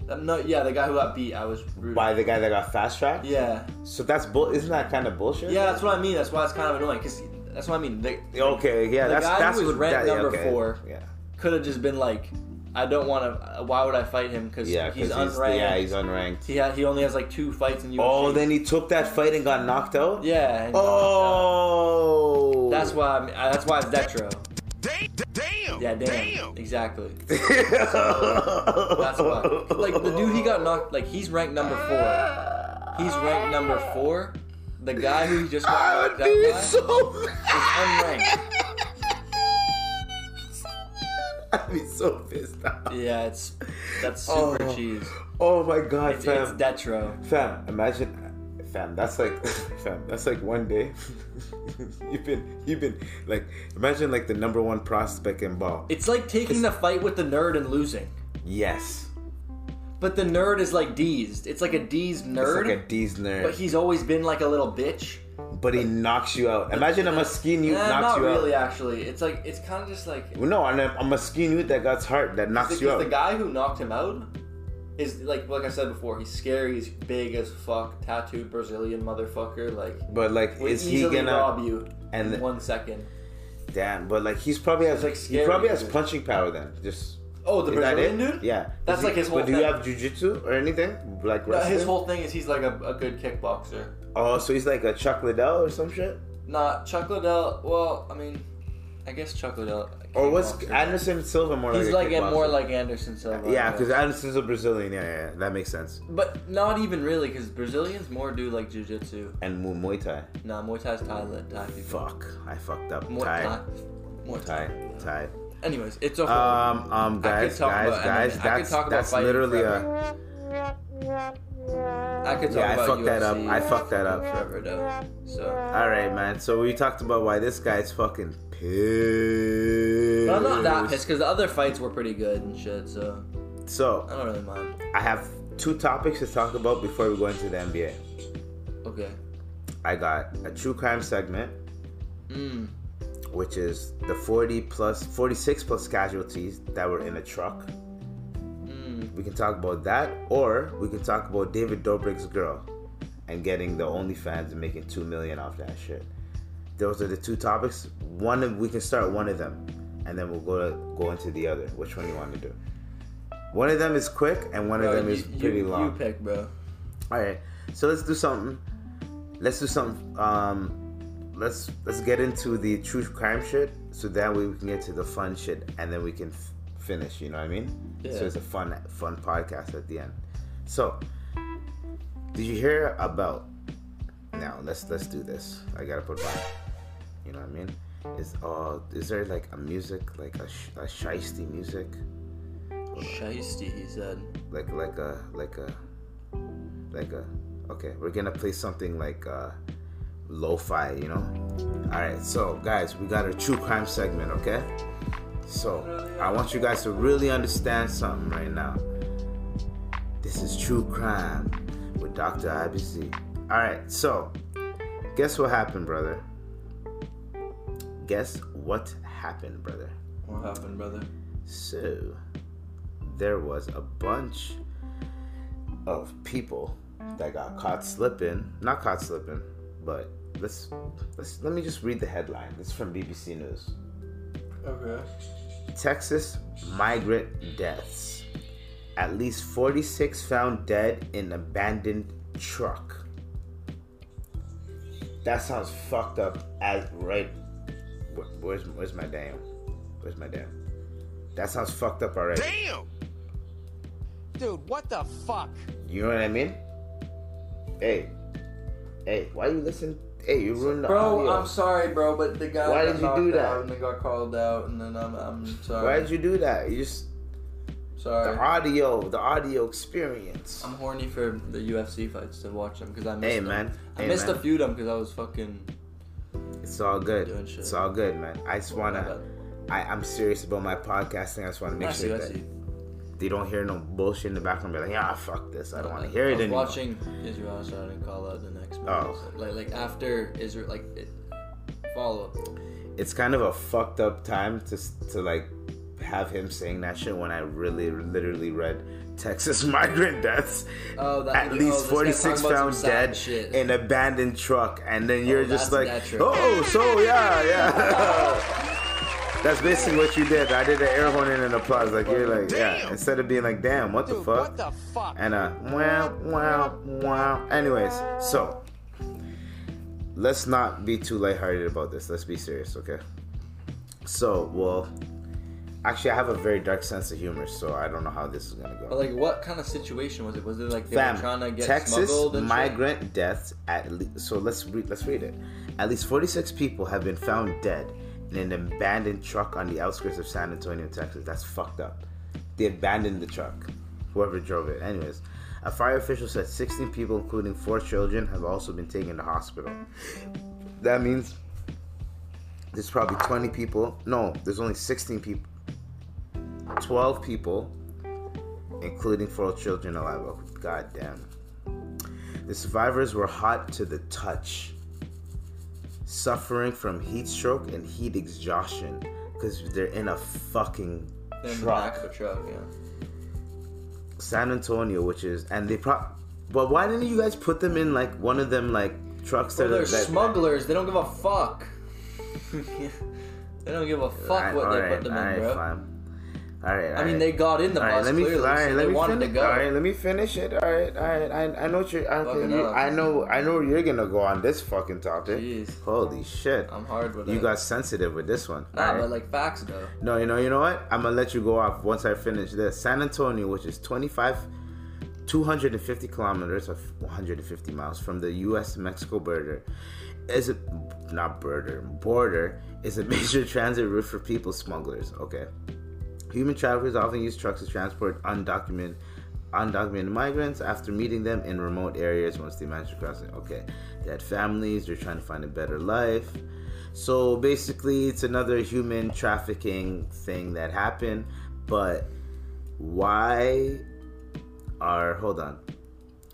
Um, no, yeah, the guy who got beat. I was rooting. by the guy that got fast tracked. Yeah, So that's bull. Isn't that kind of bullshit? yeah, that's what I mean. That's why it's kind of annoying because that's what I mean. They Okay, yeah, The that's guy who that's was what ranked that, number okay. four. Yeah, could have just been like, I don't want to. Why would I fight him? Because yeah, he's because he's, unranked. yeah, he's unranked. he ha- he only has like two fights in UFC. Oh, then he took that fight and got knocked out. yeah. and Oh, out. That's why. I'm, uh, that's why it's Detro. Damn! Damn! Yeah, damn. Damn! Exactly. That's <laughs> That's why. Like the dude, he got knocked. Like he's ranked number four. He's ranked number four. The guy who just got I knocked would out be by so. is unranked. <laughs> <laughs> I'd be so pissed off. Yeah, it's that's super Oh. cheese. Oh my god, It's, fam. it's Detro. Fam, imagine, fam. That's like, <laughs> fam. That's like one day. <laughs> you've been, you've been like, imagine like the number one prospect in ball. It's like taking the fight with the nerd and losing. yes, But the nerd is like D's. It's like a D's it's like a D's nerd, but he's always been like a little bitch. But he knocks you out. Imagine a miskeen youth Nah, knocks you really. out. Not really, actually, it's like it's kind of just like no, and a, a miskeen youth that got hurt that knocks you out. because the guy who knocked him out is like like I said before. He's scary. He's big as fuck. Tattooed Brazilian motherfucker. Like but like, is he gonna? rob you and in one second. Damn, but like he's probably has like he probably has punching power then. Just Oh, the Is Brazilian dude. Yeah. That's Is like his whole But do you have jujitsu or anything? Like No, his whole thing is he's like a, a good kickboxer. Oh, so he's like a Chuck Liddell or some shit? Not Chuck Liddell. Well, I mean, I guess Chuck Liddell. Or kickboxer. Anderson Silva more He's like like a a more like Anderson Silva. Yeah, because. Anderson's a Brazilian. Yeah, yeah, yeah, that makes sense. But not even really, because Brazilians more do like jujitsu. And Mu- Muay Thai. Nah, Muay Thai's Thai, Thai people. Fuck, I fucked up. Muay Thai, Thai. Muay Thai. Thai, Thai. Anyways, it's okay. Um, um, guys, guys, guys. Could That's talk about that's literally a. forever. I could talk Yeah, I about fucked that up. I fucked that up. forever though. So All right, man. So we talked about why this guy's fucking pissed. But I'm not that pissed because the other fights were pretty good and shit. So So I don't really mind. I have two topics to talk about before we go into the NBA. Okay. I got a true crime segment, Mm. which is the 40 plus, 46 plus casualties that were in a truck. We can talk about that, or we can talk about David Dobrik's girl and getting the OnlyFans and making two million off that shit. Those are the two topics. One of we can start one of them, and then we'll go to, go into the other. Which one you want to do? One of them is quick, and one of Bro, them is pretty you, long. You pick, bro. All right, so let's do something. Let's do something. Um, let's let's get into the true crime shit, so that way we can get to the fun shit, and then we can f- finish. You know what I mean? Yeah. So it's a fun fun podcast at the end. So, did you hear about? Now let's let's do this. I gotta put my. You know what I mean? Is uh is there like a music like a sh- a shiesty music? Shiesty, he said. like like a like a like a okay we're gonna play something like uh lo-fi you know all right so guys we got a true crime segment okay so i want you guys to really understand something right now this is true crime with dr ibc all right so guess what happened brother guess what happened brother What happened, brother? so, there was a bunch of people that got caught slipping. Not caught slipping, but let's let's let me just read the headline. This is from BBC News. Okay. Texas migrant deaths. At least 46 found dead in abandoned truck. That sounds fucked up as right. Where's where's my damn? Where's my damn? That sounds fucked up already. Damn! Dude, what the fuck? You know what I mean? Hey, hey, why you listen? Hey, you ruined the Bro, audio. I'm sorry, bro, but the guy Why got did you do that? out and they got called out, and then I'm, I'm sorry. Why did you do that? You just Sorry. the audio, the audio experience. I'm horny for the UFC fights to watch them because I missed Hey, them. man. I Hey, missed man. a few of them because I was fucking. It's all good. It's all good, man. I just wanna. I, I'm serious about my podcasting. I just want to make I see, sure I that see. They don't hear no bullshit in the background. Be like, yeah, fuck this. I don't want to hear I it was anymore. watching Israel, I didn't call out the next. Oh. Like like after Israel, like it, follow up. It's kind of a fucked up time to to like have him saying that shit when I really literally read Texas <laughs> migrant deaths. Oh, that- At oh, least guy's 46 found dead shit. in abandoned truck, and then oh, you're just like, oh, so yeah, yeah. <laughs> <laughs> That's basically what you did. I did an air horn and an applause. Like you're like, yeah. Instead of being like, damn, what the fuck? what the fuck? and uh, wow, wow, wow. Anyways, so let's not be too lighthearted about this. Let's be serious, okay? So, well, actually, I have a very dark sense of humor, so I don't know how this is gonna But go. like, what kind of situation was it? Was it like they Fam, were trying to get Texas smuggled and shit? migrant deaths at least. So let's read. Let's read it. At least 46 people have been found dead in an abandoned truck on the outskirts of San Antonio, Texas. That's fucked up. They abandoned the truck. Whoever drove it. Anyways, a fire official said 16 people, including four children, have also been taken to hospital. That means there's probably 20 people. No, there's only 16 people. 12 people, including four children alive. Oh, God damn. The survivors were hot to the touch, suffering from heat stroke and heat exhaustion because they're in a fucking in the truck. back of a truck. Yeah. San Antonio, which is, and they pro. But why didn't you guys put them in like one of them like trucks Well, that they're are that, smugglers. They don't give a fuck. <laughs> they don't give a fuck Alright, what they alright, put them in, bro. fine. All right. I mean, they got in the All right, bus let me. clearly, all right, so let they me wanted finish. to go. All right, let me finish it. All right, all right. I, I know what you're. I, Fucking you, hell. I know. I know where you're gonna go on this fucking topic. Jeez. Holy shit! I'm hard with You it. got sensitive with this one. Nah, All right. but like facts though. No, you know, you know what? I'm gonna let you go off once I finish this. San Antonio, which is 25, 250 kilometers of 150 miles from the U.S. Mexico border, is a not border border is a <laughs> major transit route for people smugglers. Okay, human traffickers often use trucks to transport undocumented undocumented migrants after meeting them in remote areas once they manage to cross. Okay, they had families. They're trying to find a better life. So basically, it's another human trafficking thing that happened. But why are hold on?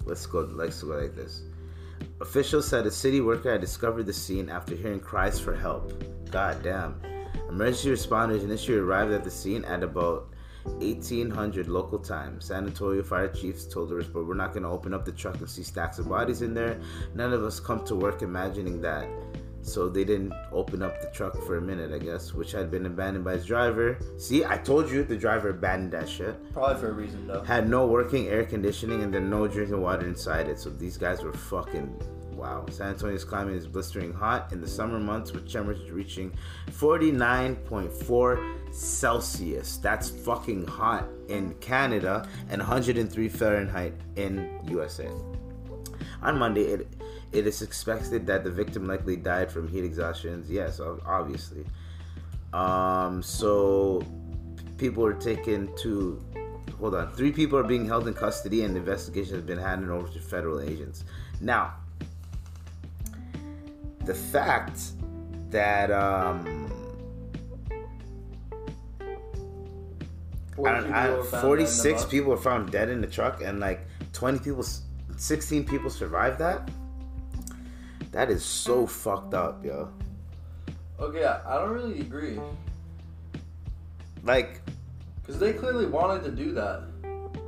Let's go. Let's go like this. Officials said a city worker had discovered the scene after hearing cries for help. God damn. Emergency responders initially arrived at the scene at about 1800 local time. San Antonio fire chiefs told us, but we're not going to open up the truck and see stacks of bodies in there. None of us come to work imagining that. So they didn't open up the truck for a minute, I guess, which had been abandoned by its driver. See, I told you the driver abandoned that shit Probably for a reason though. had no working air conditioning and then no drinking water inside it. So these guys were fucking wow. San Antonio's climate is blistering hot in the summer months with temperatures reaching 49.4 Celsius. That's fucking hot in Canada and 103 Fahrenheit in USA. On Monday, it it is expected that the victim likely died from heat exhaustion. Yes, obviously. Um, so people are taken to hold on three people are being held in custody and investigation has been handed over to federal agents now the fact that um I I, 46 people were found dead in the truck and like 20 people 16 people survived that? That is so fucked up yo. Okay, I I don't really agree. Like because they clearly wanted to do that.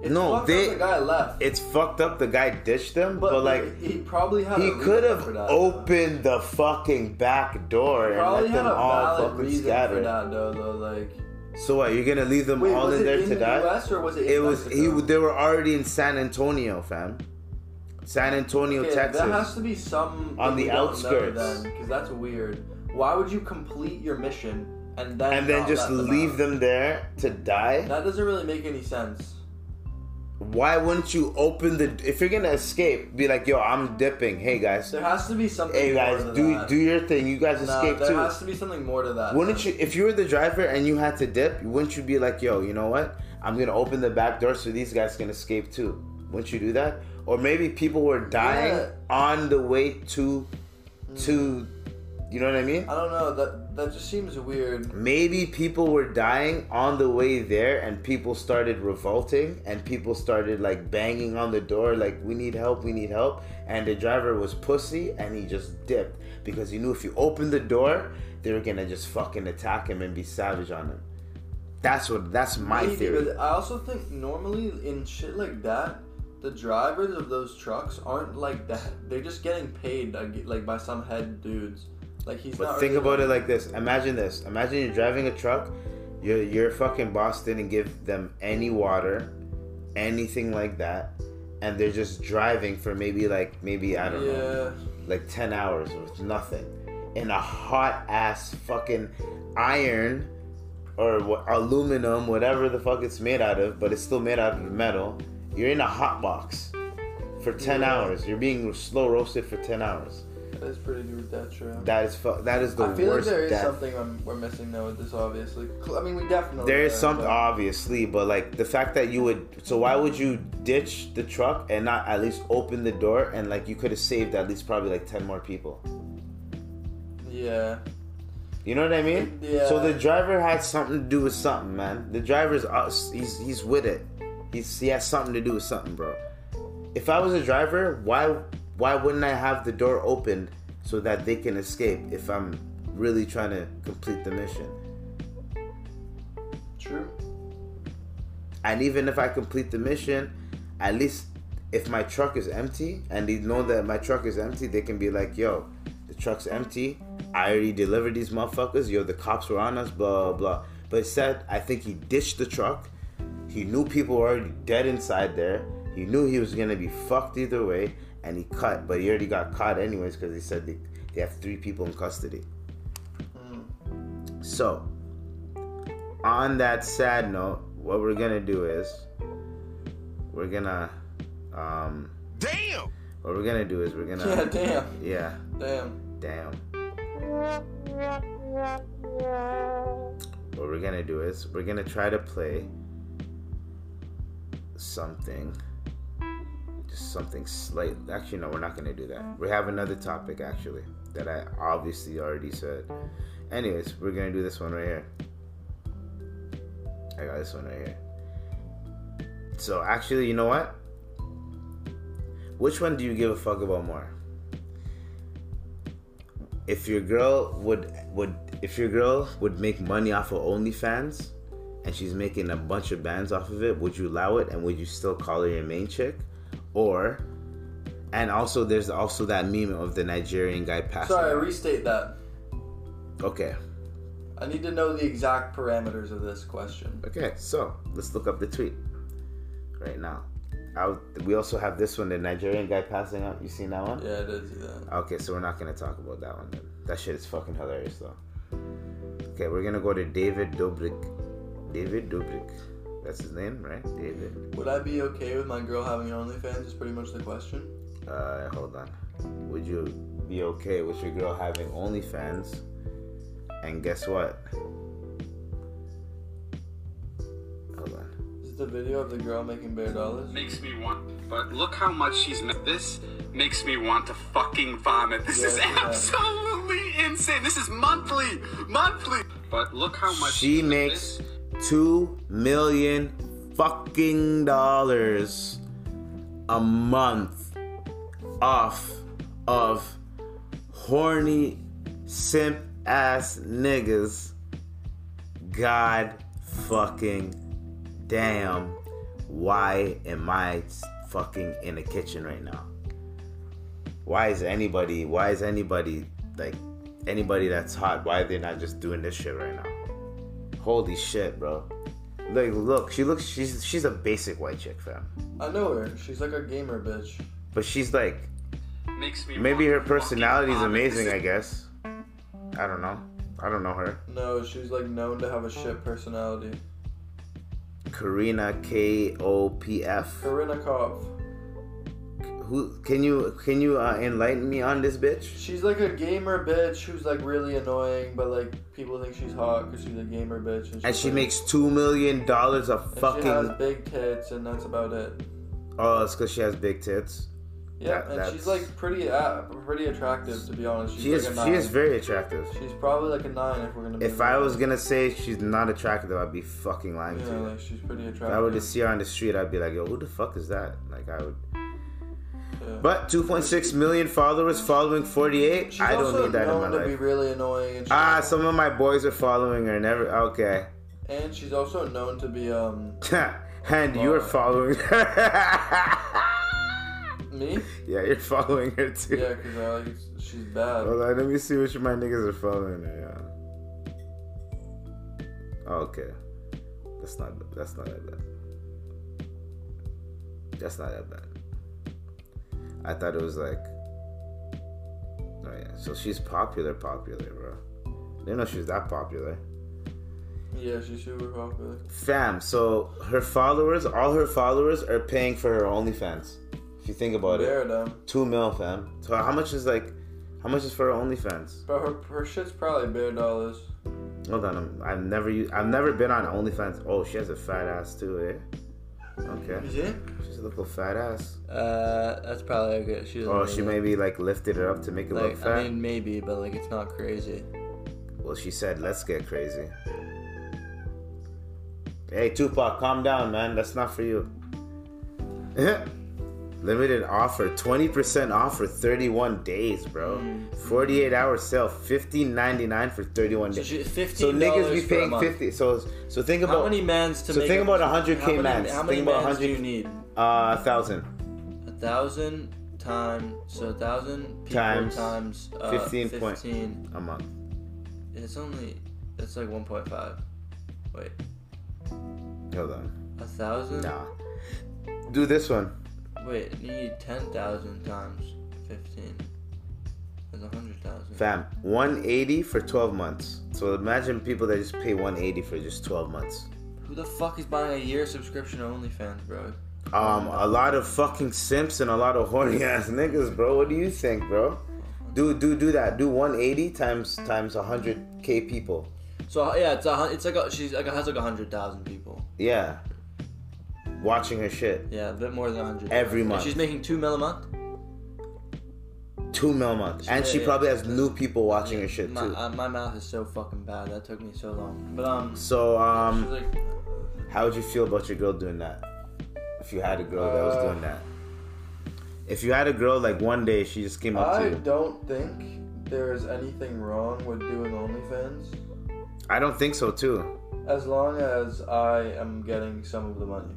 It's No, they- the guy left, it's fucked up the guy ditched them but, but, like he probably had. He could have opened the fucking back door and let them all fucking scatter. that though. Though, like, So what? You're gonna leave them wait, all in there in to the die? U.S. or was it? It was he. They were already in San Antonio, fam. San Antonio, Okay, Texas. There has to be some On the we don't know outskirts. then, because that's weird. Why would you complete your mission and then and then just them leave out? them there to die. That doesn't really make any sense. Why wouldn't you open the? If you're gonna escape, be like, "Yo, I'm dipping. Hey guys, There has to be something. hey guys, more to do that. do your thing. You guys No, escape there too." has to be something more to that. Wouldn't you, if you were the driver and you had to dip, wouldn't you be like, yo, you know what? I'm gonna open the back door so these guys can escape too. Wouldn't you do that? Or maybe people were dying Yeah. on the way to, to, mm. you know what I mean? I don't know. That that just seems weird. Maybe people were dying on the way there and people started revolting and people started like banging on the door like we need help, we need help. And the driver was pussy and he just dipped because he knew if you opened the door, they were gonna just fucking attack him and be savage on him. That's what that's my Maybe, theory. I also think normally in shit like that, the drivers of those trucks aren't like that. They're just getting paid like by some head dudes. Like he's But think really about it like this. Imagine this. Imagine you're driving a truck. You're you're fucking Boston and give them any water, anything like that, and they're just driving for maybe like maybe I don't know, like ten hours with nothing, in a hot ass fucking iron or what, aluminum, whatever the fuck it's made out of, but it's still made out of metal. You're in a hot box for ten Yeah. hours. You're being slow roasted for ten hours. That is pretty good. That's true. That is fu- that is the I feel like there is death. something I'm, we're missing though with this. Obviously, I mean we definitely. There is something but- obviously, but like the fact that you would. So why would you ditch the truck and not at least open the door and like you could have saved at least probably like ten more people. Yeah. You know what I mean? Yeah. So the driver had something to do with something, man. The driver's uh, us. He's he's with it. He's he has something to do with something, bro. If I was a driver, why why wouldn't I have the door opened so that they can escape if I'm really trying to complete the mission? True. And even if I complete the mission, at least if my truck is empty and they know that my truck is empty, they can be like, yo, the truck's empty. I already delivered these motherfuckers. Yo, the cops were on us, blah, blah. But it said I think he ditched the truck. He knew people were already dead inside there. He knew he was gonna be fucked either way, and he cut. But he already got caught anyways because they said they, they have three people in custody. So, on that sad note, what we're gonna do is we're gonna um Damn! what we're gonna do is we're gonna yeah damn. yeah Damn. damn what we're gonna do is we're gonna try to play something just something slight. Actually no we're not gonna do that. We have another topic actually that i obviously already said. Anyways we're gonna do this one right here. I got this one right here. So actually you know what? Which one do you give a fuck about more? If your girl would would if your girl would make money off of OnlyFans and she's making a bunch of bands off of it, would you allow it? And would you still call her your main chick? Or and also there's also that meme of the Nigerian guy passing. Sorry, I restate that. okay. I need to know the exact parameters of this question. Okay, so let's look up the tweet right now. I, we also have this one, the Nigerian guy passing out. You seen that one? Yeah, I did see that. Okay, so we're not gonna talk about that one then. That shit is fucking hilarious though. Okay, we're gonna go to David Dobrik. David Dobrik. That's his name, right? David. Would I be okay with my girl having OnlyFans? Is pretty much the question. Uh, hold on. Would you be okay with your girl having OnlyFans? And guess what? Hold on. Is it the video of the girl making bare dollars? makes me want but look how much she's made this makes me want to fucking vomit this is Yeah, yeah. absolutely insane this is monthly monthly but look how much She she's made makes this. Two million fucking dollars a month off of horny simp ass niggas. God fucking damn. Why am I fucking in the kitchen right now? Why is anybody, why is anybody, like, anybody that's hot, why are they not just doing this shit right now? Holy shit, bro. Like, look, she looks, she's, she's a basic white chick, fam. I know her. She's like a gamer bitch. But she's like, makes me maybe her to personality is amazing, I guess. I don't know. I don't know her. No, she's like known to have a shit personality. Karina K O P F. Karina Kopf. Who can you can you uh, enlighten me on this bitch? She's like a gamer bitch who's like really annoying, but like people think she's hot because she's a gamer bitch. And, And she like- makes two million dollars a fucking. She has big tits, and that's about it. oh, it's because she has big tits. Yeah, That- and that's- she's like pretty, uh, pretty attractive to be honest. She's She is like she is very attractive. She's probably like a nine if we're gonna. Be If I was gonna say she's not attractive, I'd be fucking lying to yeah, you. like she's pretty attractive. If I were to see her on the street, I'd be like, yo, who the fuck is that? Like, I would. But 2.6 million followers following 48. she's I don't need that in my to be life. really annoying, Ah, some of my boys are following her. Never. Okay. and she's also known to be um <laughs> and you're following her. <laughs> <laughs> me. yeah, you're following her too. Yeah, because I like she's bad. Hold on, let me see which of my niggas are following her. Yeah. Okay. That's not. That's not that bad. That's not that bad. I thought it was like. Oh yeah, so she's popular, popular, bro. Didn't know she was that popular. Yeah, she's super popular. Fam, so her followers, all her followers are paying for her OnlyFans. If you think about it, them. two mil, fam. So how much is like, how much is for her OnlyFans? But her, her shit's probably bare dollars. Hold on, I'm, I've never used, I've never been on OnlyFans. Oh, she has a fat ass too, eh? Okay, Is it? she's a little fat ass. Uh, that's probably a good. She Oh, she maybe like lifted it up to make it look Like, fat. I mean, maybe, but like, it's not crazy. well, she said, "Let's get crazy." Hey, Tupac, calm down, man. That's not for you. <laughs> Limited offer, 20% off for 31 days, bro. 48 hour sale, 15.99 for 31 days. she, So niggas be paying 50. So so think about How many mans to so think a- about 100K how many- mans. How many Think about mans do you need? uh thousand. A thousand times so a thousand people Times times uh, 15 point- fifteen. a month. It's only it's like one point five. Wait, Hold on. a thousand? Nah. Do this one. Wait, you need ten thousand times fifteen. That's a hundred thousand. Fam, 180 for 12 months. So imagine people that just pay 180 for just 12 months. Who the fuck is buying a year subscription to OnlyFans, bro? Um, a lot of fucking simps and a lot of horny <laughs> ass niggas, bro. What do you think, bro? Do do do that. Do 180 times times 100k people. So yeah, it's a it's like a, she's like has like a hundred thousand people. Yeah. Watching her shit. Yeah, a bit more than a hundred. Every And month. she's making two mil a month. Two mil a month. And Yeah, she yeah. probably has new people watching her shit My, too. uh, my math is so fucking bad. That took me so long. But um, So um, like, how would you feel about your girl doing that? If you had a girl that was Uh, doing that. If you had a girl like one day she just came up to you. I don't think there's anything wrong with doing OnlyFans I don't think so too. as long as I am getting some of the money.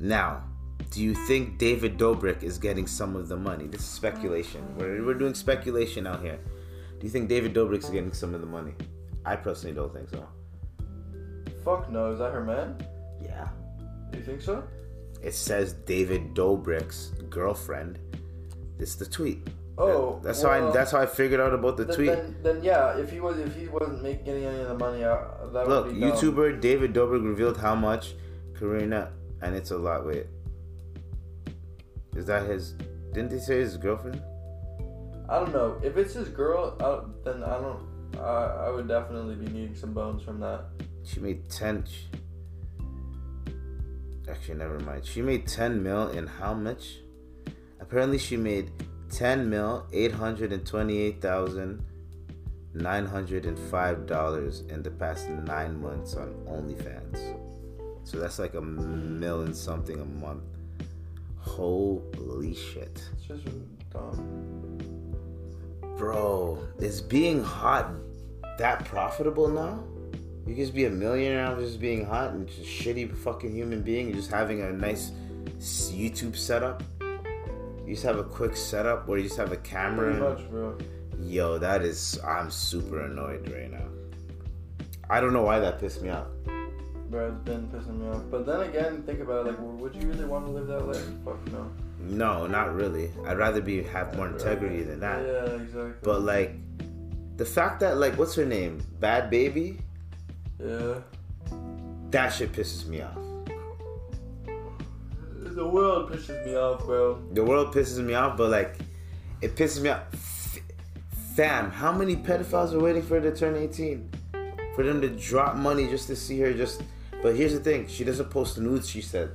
Now, do you think David Dobrik is getting some of the money? This is speculation. We're, we're doing speculation out here. Do you think David Dobrik is getting some of the money? I personally don't think so. Fuck no, is that her man? Yeah. Do you think so? It says David Dobrik's girlfriend. It's the tweet. Oh, that's how I that's how I figured out about the Then, tweet. then, then yeah, if he was if he wasn't making any of the money, uh, that Look, would be dumb. YouTuber David Dobrik revealed how much Karina, and it's a lot. Wait, is that his? Didn't he say his girlfriend? I don't know if it's his girl. I, then I don't. I I would definitely be needing some bones from that. She made ten. Actually, never mind. She made ten mil in how much? Apparently, she made ten mil eight hundred and twenty-eight thousand nine hundred and five dollars in the past nine months on OnlyFans. So that's like a million something a month. Holy shit. It's just dumb. Bro, is being hot that profitable now? You can just be a millionaire out just being hot and just a shitty fucking human being, just having a nice YouTube setup. You just have a quick setup where you just have a camera. Pretty much, bro. Yo, that is. I'm super annoyed right now. I don't know why that pissed me off. Bro, it's been pissing me off. But then again, think about it. Like, would you really want to live that life? Fuck no. No, not really. I'd rather be have more integrity than that. Yeah, exactly. But like, the fact that like, what's her name? Bhad Bhabie. yeah, That shit pisses me off. the world pisses me off, bro. The world pisses me off, but like, it pisses me off. F- Fam, how many pedophiles are waiting for her to turn 18? For them to drop money just to see her just. But here's the thing she doesn't post nudes, she said.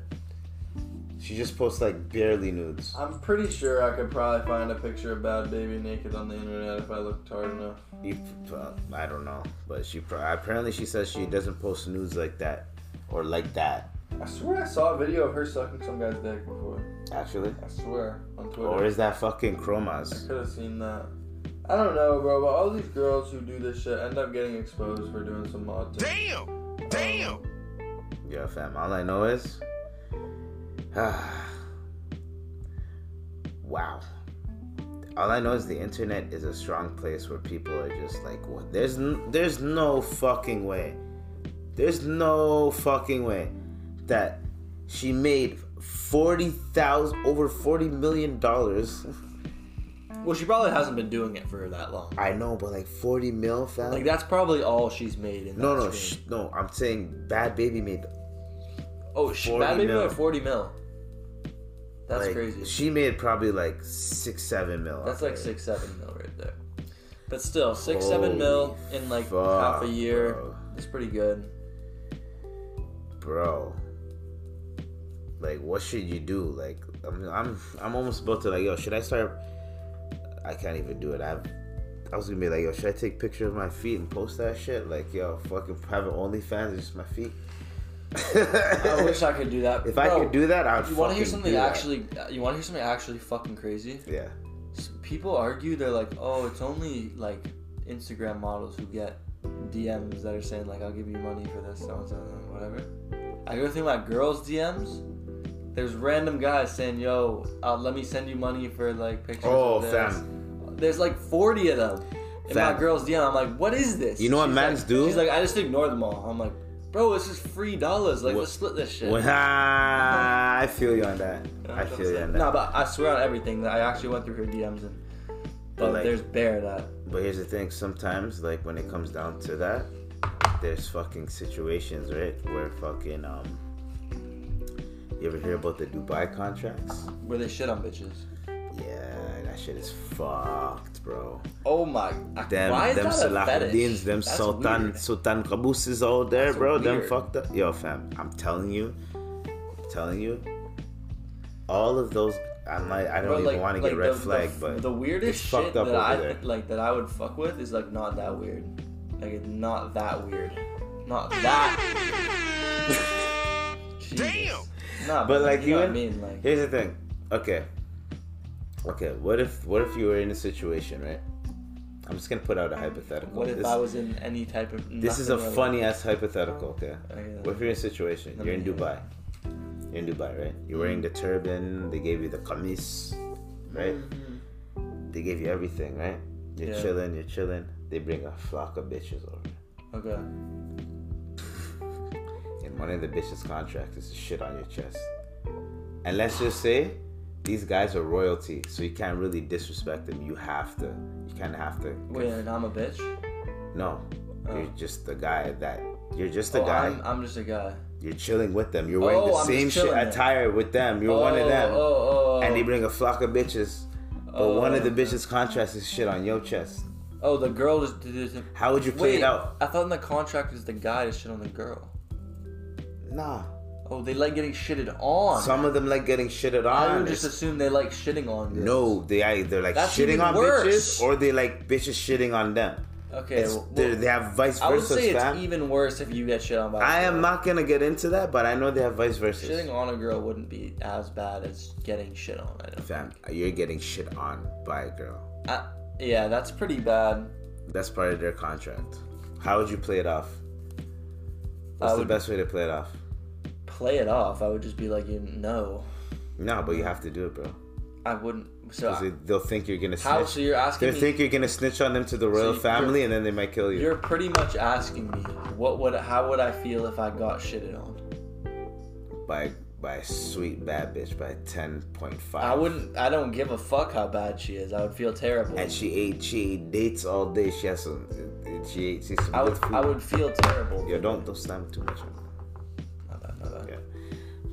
She just posts like barely nudes. I'm pretty sure I could probably find a picture of Bhad Bhabie naked on the internet if I looked hard enough. You, uh, I don't know, but she apparently she says she doesn't post nudes like that or like that. I swear I saw a video of her sucking some guy's dick before. Actually, I swear on Twitter. or is that fucking chromas? I could have seen that. I don't know, bro, but all these girls who do this shit end up getting exposed for doing some odd things. Damn! Damn! Yeah, fam. All I know is, <sighs> wow. All I know is the internet is a strong place where people are just like, what? There's n- there's no fucking way. There's no fucking way that she made forty thousand over forty million dollars. <laughs> well, she probably hasn't been doing it for that long. I know, but like forty mil, fam. Like that's probably all she's made in no, no, sh- no. I'm saying Bhad Bhabie made Oh, she, 40 Bhad Bhabie mil. at 40 mil. That's like, crazy. She made probably like six, seven mil. That's like six, seven mil right there. But still, six, seven mil in like fuck, half a year. bro. It's pretty good. bro. Like, what should you do? Like, I'm, I'm, I'm almost about to like, yo, should I start? I can't even do it. I have, I was gonna be like, yo, should I take pictures of my feet and post that shit? Like, yo, fucking have an OnlyFans, just my feet. I <laughs> wish I could do that. If I could do that, I'd. You want to hear something actually? You want to hear something actually fucking crazy? Yeah. People argue they're like, oh, it's only like Instagram models who get DMs that are saying like, I'll give you money for this, so and so, whatever. I go through my girls' DMs. There's random guys saying, "Yo, uh, let me send you money for like pictures." Oh, of this. fam. There's like 40 of them. in my girl's DM. I'm like, what is this? You know what She's mans like- do? She's like, I just ignore them all. I'm like, bro, this is free dollars. Like, What- let's split this shit. Ah, <laughs> I feel you on that. You know I feel you on that. No, but I swear on everything that I actually went through her DMs and. But like- there's bare that. But here's the thing: sometimes, like when it comes down to that, there's fucking situations, right, where fucking um. You ever hear about the Dubai contracts? Where they shit on bitches. Yeah, that shit is fucked, bro. Oh my. Them, Why is them that a fetish? Salahuddins, them That's Sultan, weird. Sultan Qabooses out there, That's bro. Them fucked up. Yo, fam, I'm telling you, I'm telling you, all of those. I'm like, I don't Bro, even like- want to like get red the- flag, the, but the weirdest it's fucked shit up that over I there. like that I would fuck with is like not that weird. Like it's not that weird. Not that. <laughs> <laughs> Damn. Nah, But like you you, know what I mean, like here's the thing. Okay. Okay. What if what if you were in a situation, right? I'm just gonna put out a hypothetical. what if this, I was in any type of? this is a really- funny ass hypothetical. Okay. Okay. What if you're in a situation? You're in Dubai. You're in Dubai, right? You're wearing the turban. They gave you the kamis, right? They gave you everything, right? You're Mm-hmm. Yeah. chilling. You're chilling. They bring a flock of bitches over. Okay. <laughs> And one of the bitches' contracts is to shit on your chest. And let's just say these guys are royalty, so you can't really disrespect them. You have to. You kind of have to. Wait, and I'm a bitch. No, oh. you're just the guy that. You're just a oh, guy. I'm, I'm just a guy. You're chilling with them. You're wearing Oh, the I'm same shit attire with them. You're one of oh, them. Oh, oh, oh. And they bring a flock of bitches. But oh. one of the Oh. bitches' contracts is shit on your chest. Oh, the girl it. How would you play Wait, it out? I thought in the contract is the guy to shit on the girl. Nah. Oh, they like getting shitted on. Some of them like getting shitted on. I would just assume they like shitting on. girls. No, they either like That's shitting on worse. bitches or they like bitches shitting on them. Okay. Well, they have vice versa. I would say it's even worse if you get shit on by. a I am not gonna get into that, but I know they have vice versa. Shitting on a girl wouldn't be as bad as getting shit on. I don't. Fam, you're getting shit on by a girl. I, yeah, that's pretty bad. That's part of their contract. How would you play it off? What's I the best way to play it off? Play it off. I would just be like, you know, No, but you have to do it, bro. I wouldn't. So they- they'll think you're gonna snitch. how? So you're asking They'll think you're gonna snitch on them to the royal you're- family, and then they might kill you. You're pretty much asking me what would how would I feel if I got shitted on? By by a sweet bad bitch by ten point five. I wouldn't. I don't give a fuck how bad she is. I would feel terrible. And she ate she ate dates all day. She has some. She ate she some I would. I would feel terrible. Yo, don't don't slam too much.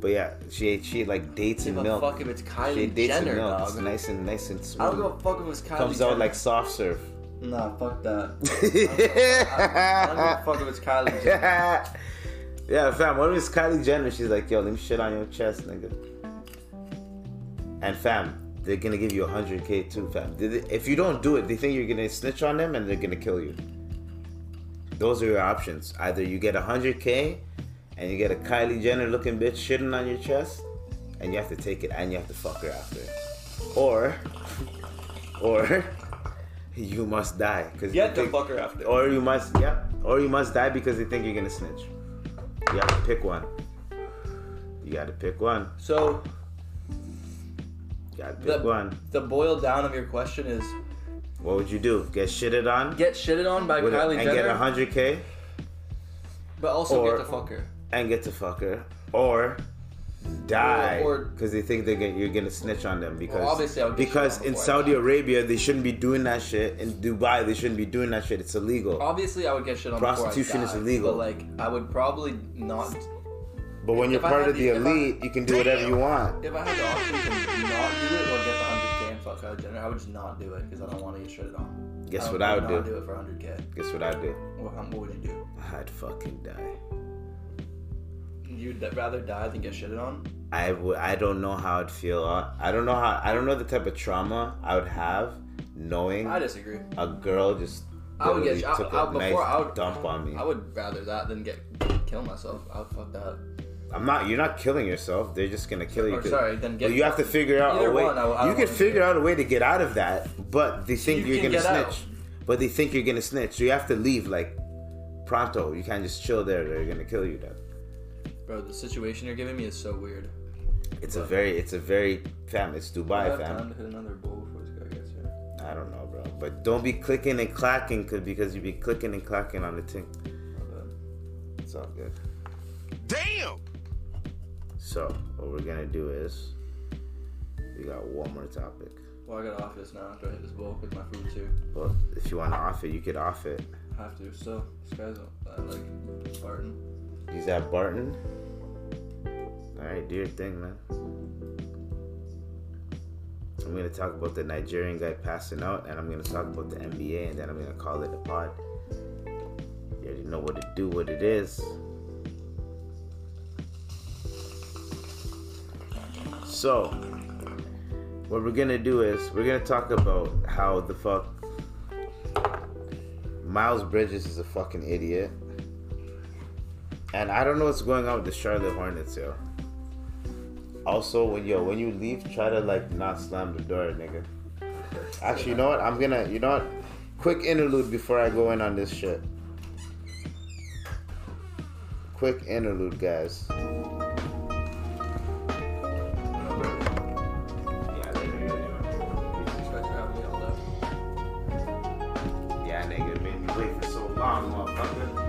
But yeah, she ate she like dates Give and a milk. fuck if it's she Kylie ate dates Jenner, and milk. dog. It's nice and nice and smooth. <laughs> I don't give a fuck if it's Kylie Jenner. Comes Jenner. out like soft serve. Nah, fuck that. I don't give a fuck if it's Kylie Jenner. yeah, fam. What if it's Kylie Jenner? She's like, yo, let me shit on your chest, nigga. And fam, they're gonna give you 100k too, fam. If you don't do it, they think you're gonna snitch on them and they're gonna kill you. Those are your options. Either you get 100k and you get a Kylie Jenner looking bitch shitting on your chest, and you have to take it and you have to fuck her after. Or, <laughs> or you must die because Get the fucker after. or you must, yeah, or you must die because they think you're gonna snitch. You have to pick one. You gotta pick one. So You gotta pick the one. the boiled down of your question is What would you do? Get shitted on get shitted on by Kylie and Jenner, and get 100k but also or- get to fuck her. And get to fuck her, or die because they think they're gonna, you're gonna snitch on them because Well, obviously I would get because in Saudi. Arabia they shouldn't be doing that shit. In Dubai they shouldn't be doing that shit. It's illegal. Obviously, I would get shit on. Prostitution I is illegal. But like, I would probably not. But when you're part of the- the if I- elite, you can do whatever you want. If I had the option to not do it or get the hundred k and fuck Kylie Jenner, I would just not do it because I don't want to get shitted on. Guess what I would do? do it for hundred k. Guess what I'd do? What, what would you do? I'd fucking die. You'd rather die than get shitted on? I would. I don't know how I'd feel. uh, I don't know how. I don't know the type of trauma I would have knowing I disagree. a girl just I would get. I, took I, a before nice I would dump on me. I would rather that than get kill myself. I would fuck that. I'm not. You're not killing yourself. They're just gonna kill you. Or sorry, then get. You have to figure out a way. one, I- I you can figure out a way to get out of that, but they think You are gonna get out. snitch. But they think you're gonna snitch, so you have to leave like pronto. You can't just chill there. They're gonna kill you. Then Bro, the situation you're giving me is so weird. it's a very, it's a very fam. It's I Dubai, have fam. time to hit another bowl before this guy gets here. I don't know, bro. But don't be clicking and clacking, because because you be clicking and clacking on the thing. It's all good. Damn! So what we're gonna do is we got one more topic. Well, I got office now after I hit this bowl with my food too. Well, if you want to off it, you could off it. I have to. So this guy's uh, like Barton. He's at Barton. All right, do your thing, man. I'm gonna talk about the Nigerian guy passing out, and I'm gonna talk about the NBA, and then I'm gonna call it a pod. You already know what to do, what it is. So, what we're gonna do is we're gonna talk about how the fuck Miles Bridges is a fucking idiot. And I don't know what's going on with the Charlotte Hornets, yo. Also, when yo, when you leave, try to like not slam the door, nigga. Actually, you know what? I'm gonna, you know what? Quick interlude before I go in on this shit. Quick interlude, guys. Yeah, nigga, it made me wait for so long, motherfucker.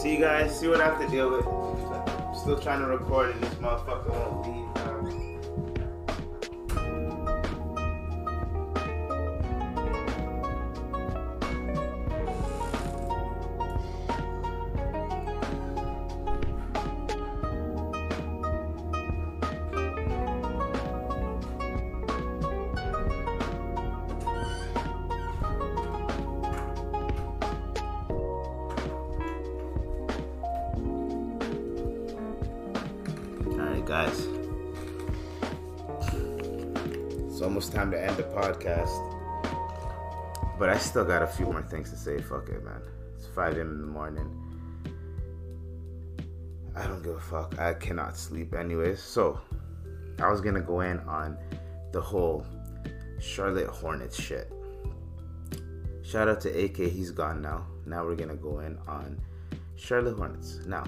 See you guys. See what I have to deal with. I'm still trying to record in this motherfucker still got a few more things to say. Fuck it, man. It's 5 a.m. in the morning. I don't give a fuck. I cannot sleep, anyways. So, I was gonna go in on the whole Charlotte Hornets shit. Shout out to AK, he's gone now. Now we're gonna go in on Charlotte Hornets. Now,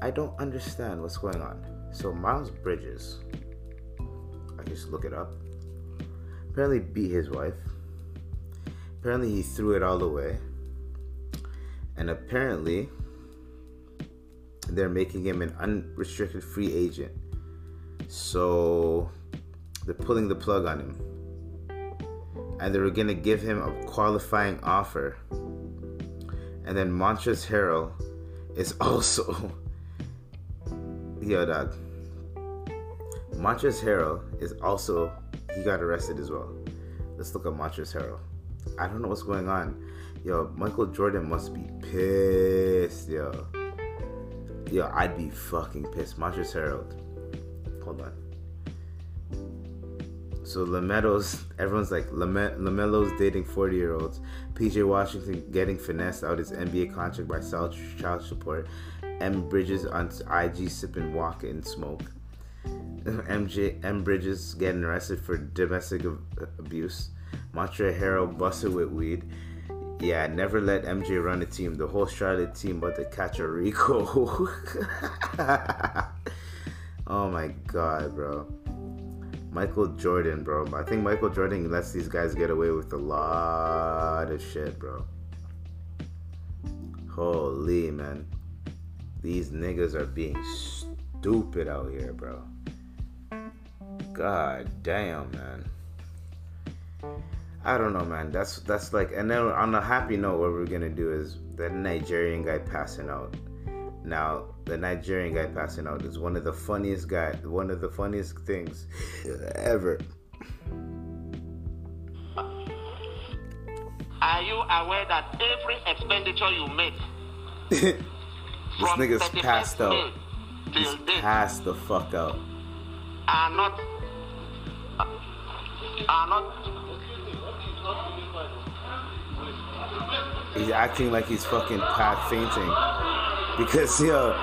I don't understand what's going on. So Miles Bridges, I just look it up. Apparently beat his wife. Apparently he threw it all away. And apparently they're making him an unrestricted free agent. So they're pulling the plug on him. And they were gonna give him a qualifying offer. And then Montrezl Harrell is <laughs> also Yo, dog. Montrezl Harrell is also he got arrested as well. Let's look at Montrezl Harrell. I don't know what's going on. Yo, Michael Jordan must be pissed. Yo, yo, I'd be fucking pissed. Montrezl Harrell. Hold on. So Lamelo's, everyone's like Lame- Lamelo's dating 40 year olds. PJ Washington getting finessed out his NBA contract by child support. M Bridges on IG sipping walk and smoke. <laughs> MJ M Bridges getting arrested for domestic abuse. Montrezl Harrell busted with weed. Yeah, never let MJ run the team. The whole Charlotte team but the catch a Rico. <laughs> oh my god, bro. Michael Jordan, bro. I think Michael Jordan lets these guys get away with a lot of shit, bro. Holy man. These niggas are being stupid out here, bro. God damn, man. I don't know, man. That's that's like, and then on a happy note, what we're gonna do is the Nigerian guy passing out. Now, the Nigerian guy passing out is one of the funniest guy, one of the funniest things <laughs> ever. Are you aware that every expenditure you make <laughs> this nigga's passed out. He's passed the fuck out. are not are not He's acting like he's fucking pat fainting. Because yo,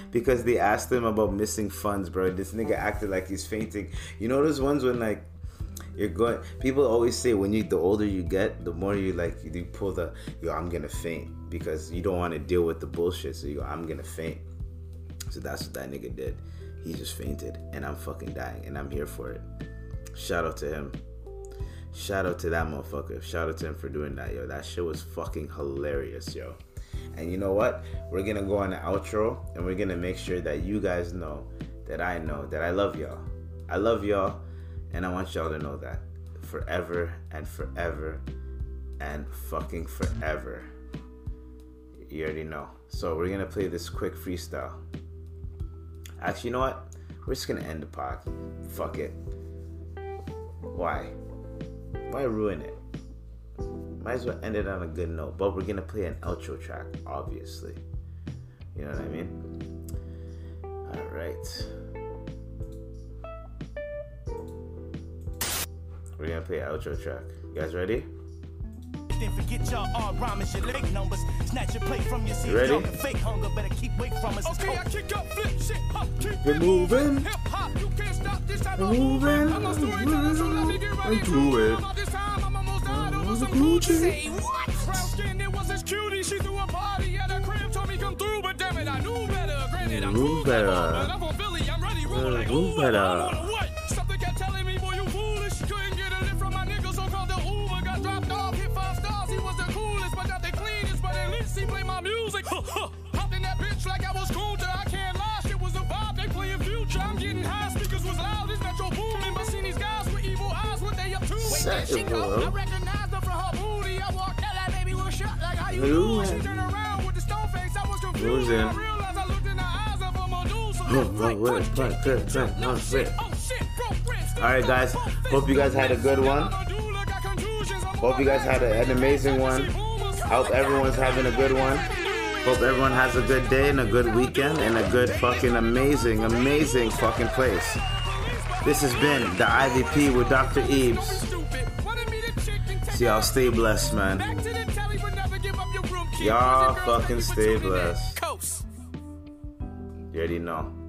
<laughs> because they asked him about missing funds, bro. This nigga acted like he's fainting. You know those ones when like you're going. People always say when you the older you get, the more you like you pull the yo. I'm gonna faint because you don't want to deal with the bullshit. So you go, I'm gonna faint. So that's what that nigga did. He just fainted, and I'm fucking dying, and I'm here for it. Shout out to him. Shout out to that motherfucker. Shout out to him for doing that, yo. That shit was fucking hilarious, yo. And you know what? We're gonna go on the outro and we're gonna make sure that you guys know that I know that I love y'all. I love y'all and I want y'all to know that forever and forever and fucking forever. You already know. So we're gonna play this quick freestyle. Actually, you know what? We're just gonna end the pod. Fuck it. Why? Why ruin it? Might as well end it on a good note. But we're gonna play an outro track, obviously. You know what I mean? Alright. We're gonna play outro track. You guys ready? Then forget y'all all rhymes, your leg numbers. Snatch your plate from your seat. Ready? Y'all can fake hunger, better keep weight from us. Okay, I kick up, flip shit, huh, keep We're moving. Hip hop, you can't stop this time. We're moving. I'm a storyteller, so let me get right Into into it. it. This time, I'm almost died over some Gucci. Gucci. Say what? Brown skin, it was this cutie. She threw a party at her crib, told me come through, but damn it, I knew better. Granted, I'm cool, better. but I'm from Philly, I'm ready, roll Uh, like ooh, better. Losing. and I realized I looked in the eyes of a Medusa. Oh, Left, right, wait, punch, wait, kick, wait, kick, wait, jump, no, shit. Oh shit, broke wrist. All right, guys. Hope you guys had a good one. Hope you guys had a- an amazing one. Hope everyone's having a good one. Hope everyone has a good day and a good weekend and a good fucking amazing, amazing fucking place. This has been the IVP with Dr. Eves. Y'all stay blessed, man. Y'all fucking stay blessed. You already know.